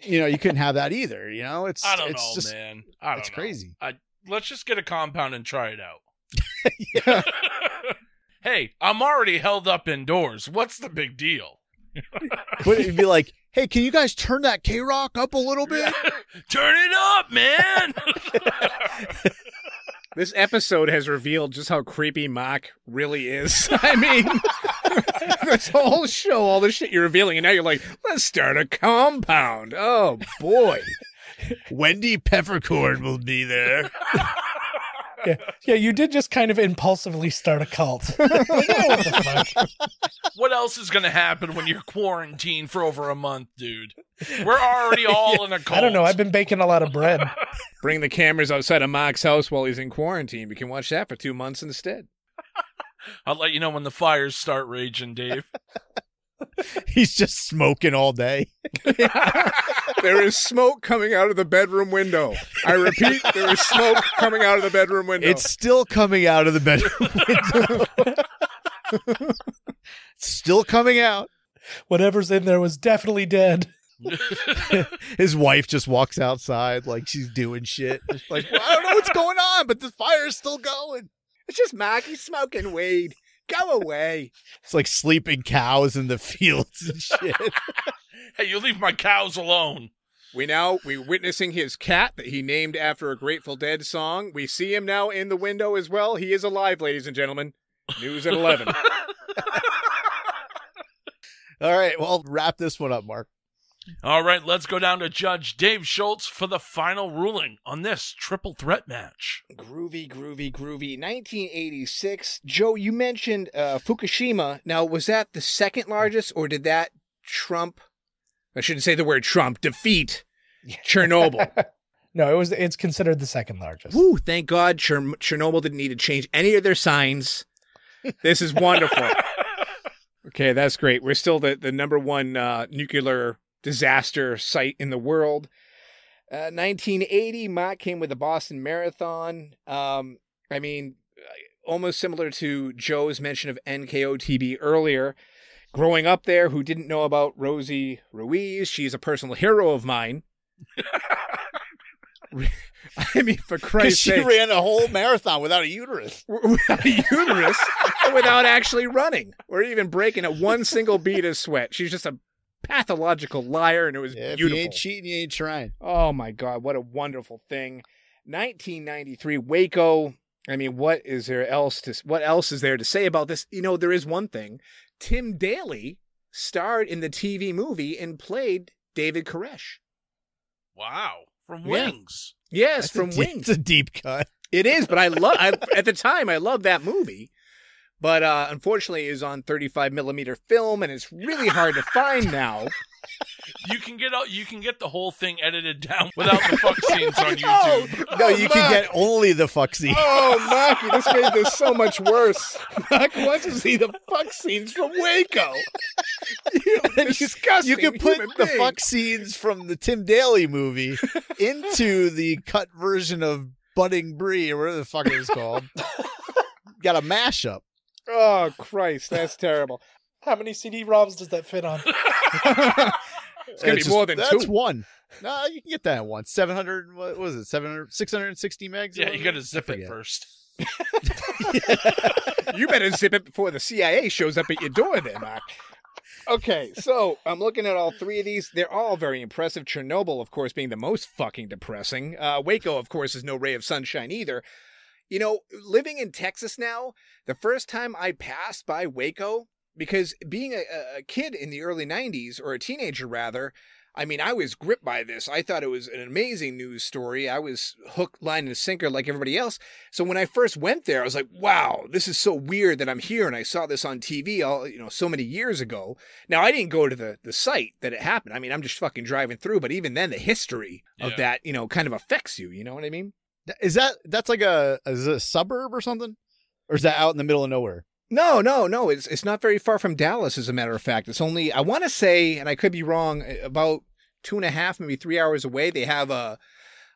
you know, you couldn't have that either. You know, it's *laughs* I don't it's know, just man. I don't it's know. crazy. Let's just get a compound and try it out. *laughs* yeah. *laughs* hey, I'm already held up indoors. What's the big deal? But it'd be like, hey, can you guys turn that K Rock up a little bit? Turn it up, man. This episode has revealed just how creepy Marc really is. I mean, *laughs* this whole show, all the shit you're revealing, and now you're like, let's start a compound. Oh boy. *laughs* Wendy Peppercorn will be there. Yeah, yeah, you did just kind of impulsively start a cult. *laughs* Like, oh, what the fuck? what else is going to happen when you're quarantined for over a month, dude? We're already all in a cult. I don't know. I've been baking a lot of bread. Bring the cameras outside of Marc's house while he's in quarantine. We can watch that for two months instead. I'll let you know when the fires start raging, Dave. *laughs* He's just smoking all day. *laughs* there is smoke coming out of the bedroom window. I repeat, there is smoke coming out of the bedroom window. It's still coming out of the bedroom *laughs* window. Still coming out. Whatever's in there was definitely dead. His wife just walks outside like she's doing shit. Like, well, I don't know what's going on, but the fire is still going. It's just Marc. He's smoking weed. Go away. It's like sleeping cows in the *laughs* fields and shit. *laughs* hey, you leave my cows alone. We now we witnessing his cat that he named after a Grateful Dead song. We see him now in the window as well. He is alive, ladies and gentlemen. News at eleven. *laughs* All right, well, wrap this one up, Marc. All right, let's go down to Judge Dave Schultz for the final ruling on this triple threat match. Groovy, groovy, groovy. 1986. Joe, you mentioned uh, Fukushima. Now, was that the second largest, or did that trump? I shouldn't say the word Trump. Defeat Chernobyl. *laughs* No, it was. It's considered the second largest. Woo! Thank God Chern- Chernobyl didn't need to change any of their signs. This is wonderful. *laughs* okay, that's great. We're still the, the number one uh, nuclear disaster site in the world. Uh, 1980, Marc came with the Boston Marathon. Um, I mean, uh, almost similar to Joe's mention of NKOTB earlier. Growing up there, who didn't know about Rosie Ruiz? She's a personal hero of mine. *laughs* I mean, for Christ's she sake, ran a whole marathon without a uterus. *laughs* without a uterus without actually running or even breaking a one single bead of sweat. She's just a pathological liar, and it was Yeah, if beautiful. you ain't cheating, you ain't trying. Oh my God, what a wonderful thing! 1993 Waco. I mean, what is there else to what else is there to say about this? You know, there is one thing. Tim Daly starred in the TV movie and played David Koresh. Wow, from Yeah. Wings. Yes, That's from a deep, Wings. It's a deep cut. It is, but I love. I, *laughs* at the time, I loved that movie, but uh, unfortunately, is on 35 millimeter film, and it's really hard to find now. *laughs* You can get out. You can get the whole thing edited down without the fuck *laughs* scenes on YouTube. No, oh, you can Marc. get only the fuck scene. Oh, Marky, this made this so much worse. *laughs* Marc wants to see the fuck scenes from Waco. You disgusting. you can put the being. fuck scenes from the Tim Daly movie into the cut version of Budding Brie or whatever the fuck it was called. Got a mashup. Oh Christ, that's *laughs* terrible. How many CD-ROMs does that fit on? *laughs* It's gonna be It's more just- than that's two. one. No, you can get that one. 700, what was it? 700, 660 megs? Yeah, you got to zip it first. *laughs* you better zip it before the CIA shows up at your door there, Marc. Okay, so I'm looking at all three of these. They're all very impressive. Chernobyl, of course, being the most fucking depressing. Uh, Waco, of course, is no ray of sunshine either. You know, living in Texas now, the first time I passed by Waco, because being a, a kid in the early 90s, or a teenager rather, I mean, I was gripped by this. I thought it was an amazing news story. I was hook, line, and sinker like everybody else. So when I first went there, I was like, wow, this is so weird that I'm here and I saw this on TV all, you know, so many years ago. Now I didn't go to the, the site that it happened. I mean, I'm just fucking driving through, but even then the history of Yeah. that, you know, kind of affects you. You know what I mean? Is that, that's like a, is a suburb or something? Or is that out in the middle of nowhere? No, no, no. It's it's not very far from Dallas, as a matter of fact. It's only I want to say, and I could be wrong, about two and a half, maybe three hours away. They have a,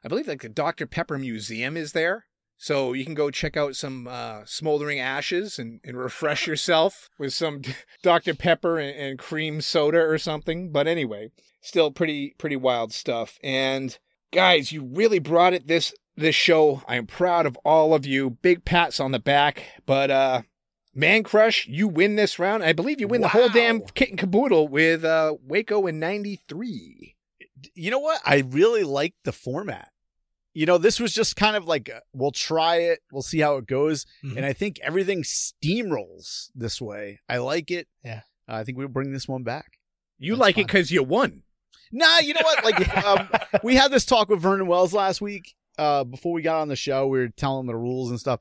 I believe, like the Dr Pepper Museum is there, so you can go check out some uh, smoldering ashes and, and refresh *laughs* yourself with some Dr Pepper and, and cream soda or something. But anyway, still pretty pretty wild stuff. And guys, you really brought it this this show. I am proud of all of you. Big pats on the back, but uh. Mancrush, you win this round. I believe you win the whole damn kit and caboodle with uh, Waco in 93. you know what? I really like the format. You know, this was just kind of like uh, we'll try it, we'll see how it goes, Mhm. and I think everything steamrolls this way. I like it. Yeah. Uh, I think we'll bring this one back. You That's like it because you won. Nah, you know what? Like *laughs* um, we had this talk with Vernon Wells last week. Uh, before we got on the show, we were telling him the rules and stuff.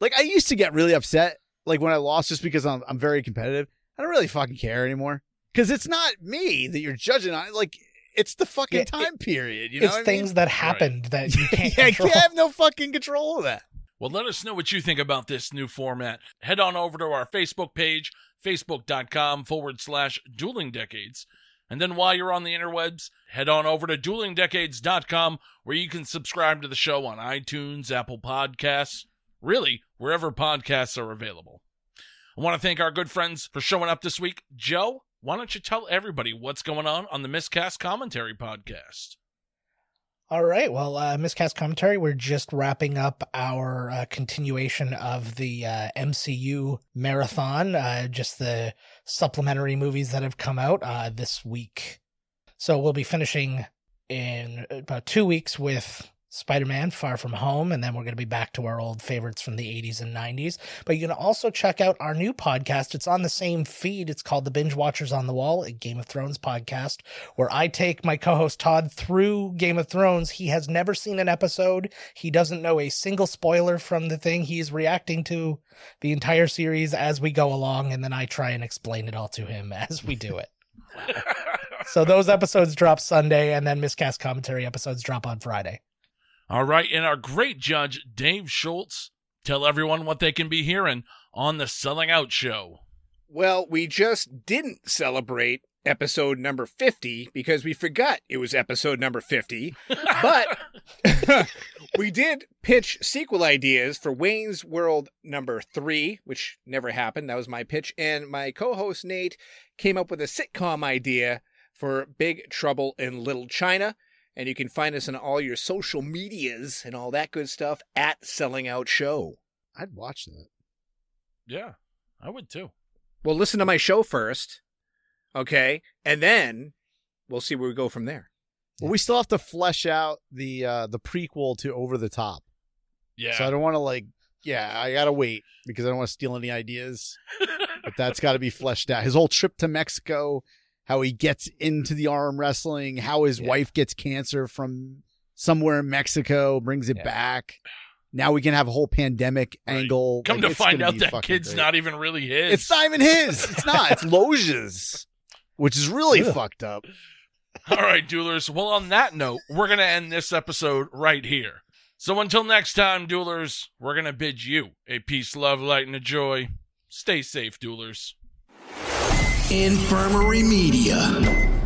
Like I used to get really upset, like when I lost, just because I'm I'm very competitive. I don't really fucking care anymore because it's not me that you're judging on. Like it's the fucking Yeah, it- time period. You know, it's what I mean? things that happened that you *laughs* can't yeah, control. can't have no fucking control of that. Well, let us know what you think about this new format. Head on over to our Facebook page, facebook.com forward slash dueling decades. And then while you're on the interwebs, head on over to duelingdecades.com where you can subscribe to the show on iTunes, Apple Podcasts, really, wherever podcasts are available. I want to thank our good friends for showing up this week. Joe, why don't you tell everybody what's going on on the Miscast Commentary podcast? All right. Well, uh, Miscast commentary. We're just wrapping up our uh, continuation of the uh, MCU marathon. Uh, just the supplementary movies that have come out uh, this week. So we'll be finishing in about two weeks with Spider Man Far From Home, and then we're going to be back to our old favorites from the 80s and 90s. But you can also check out our new podcast. It's on the same feed. It's called The Binge Watchers on the Wall, a Game of Thrones podcast, where I take my co host Todd through Game of Thrones. He has never seen an episode, he doesn't know a single spoiler from the thing. He's reacting to the entire series as we go along, and then I try and explain it all to him *laughs* as we do it. *laughs* so those episodes drop Sunday, and then miscast commentary episodes drop on Friday. All right, and our great judge, Dave Schultz, tell everyone what they can be hearing on the Selling Out Show. Well, we just didn't celebrate episode number 50 because we forgot it was episode number 50. *laughs* But *laughs* we did pitch sequel ideas for Wayne's World number 3, which never happened. That was my pitch. And my co host Nate came up with a sitcom idea for Big Trouble in Little China. And you can find us on all your social medias and all that good stuff at Selling Out Show. I'd watch that. Yeah, I would too. Well, listen to my show first, okay? And then we'll see where we go from there. Well, we still have to flesh out the uh the prequel to Over the Top. Yeah. So I don't want to like, yeah, I gotta wait because I don't want to steal any ideas. *laughs* but that's got to be fleshed out. His whole trip to Mexico, how he gets into the arm wrestling, how his Yeah. wife gets cancer from somewhere in Mexico, brings it Yeah. back. Now we can have a whole pandemic Right. angle. Come Like, to find out that kid's great. not even really his. It's not even his. *laughs* It's not. It's Loja's, which is really Ugh. fucked up. All right, duelers. Well, on that note, we're going to end this episode right here. So until next time, duelers, we're going to bid you a peace, love, light, and a joy. Stay safe, duelers. Infirmary Media.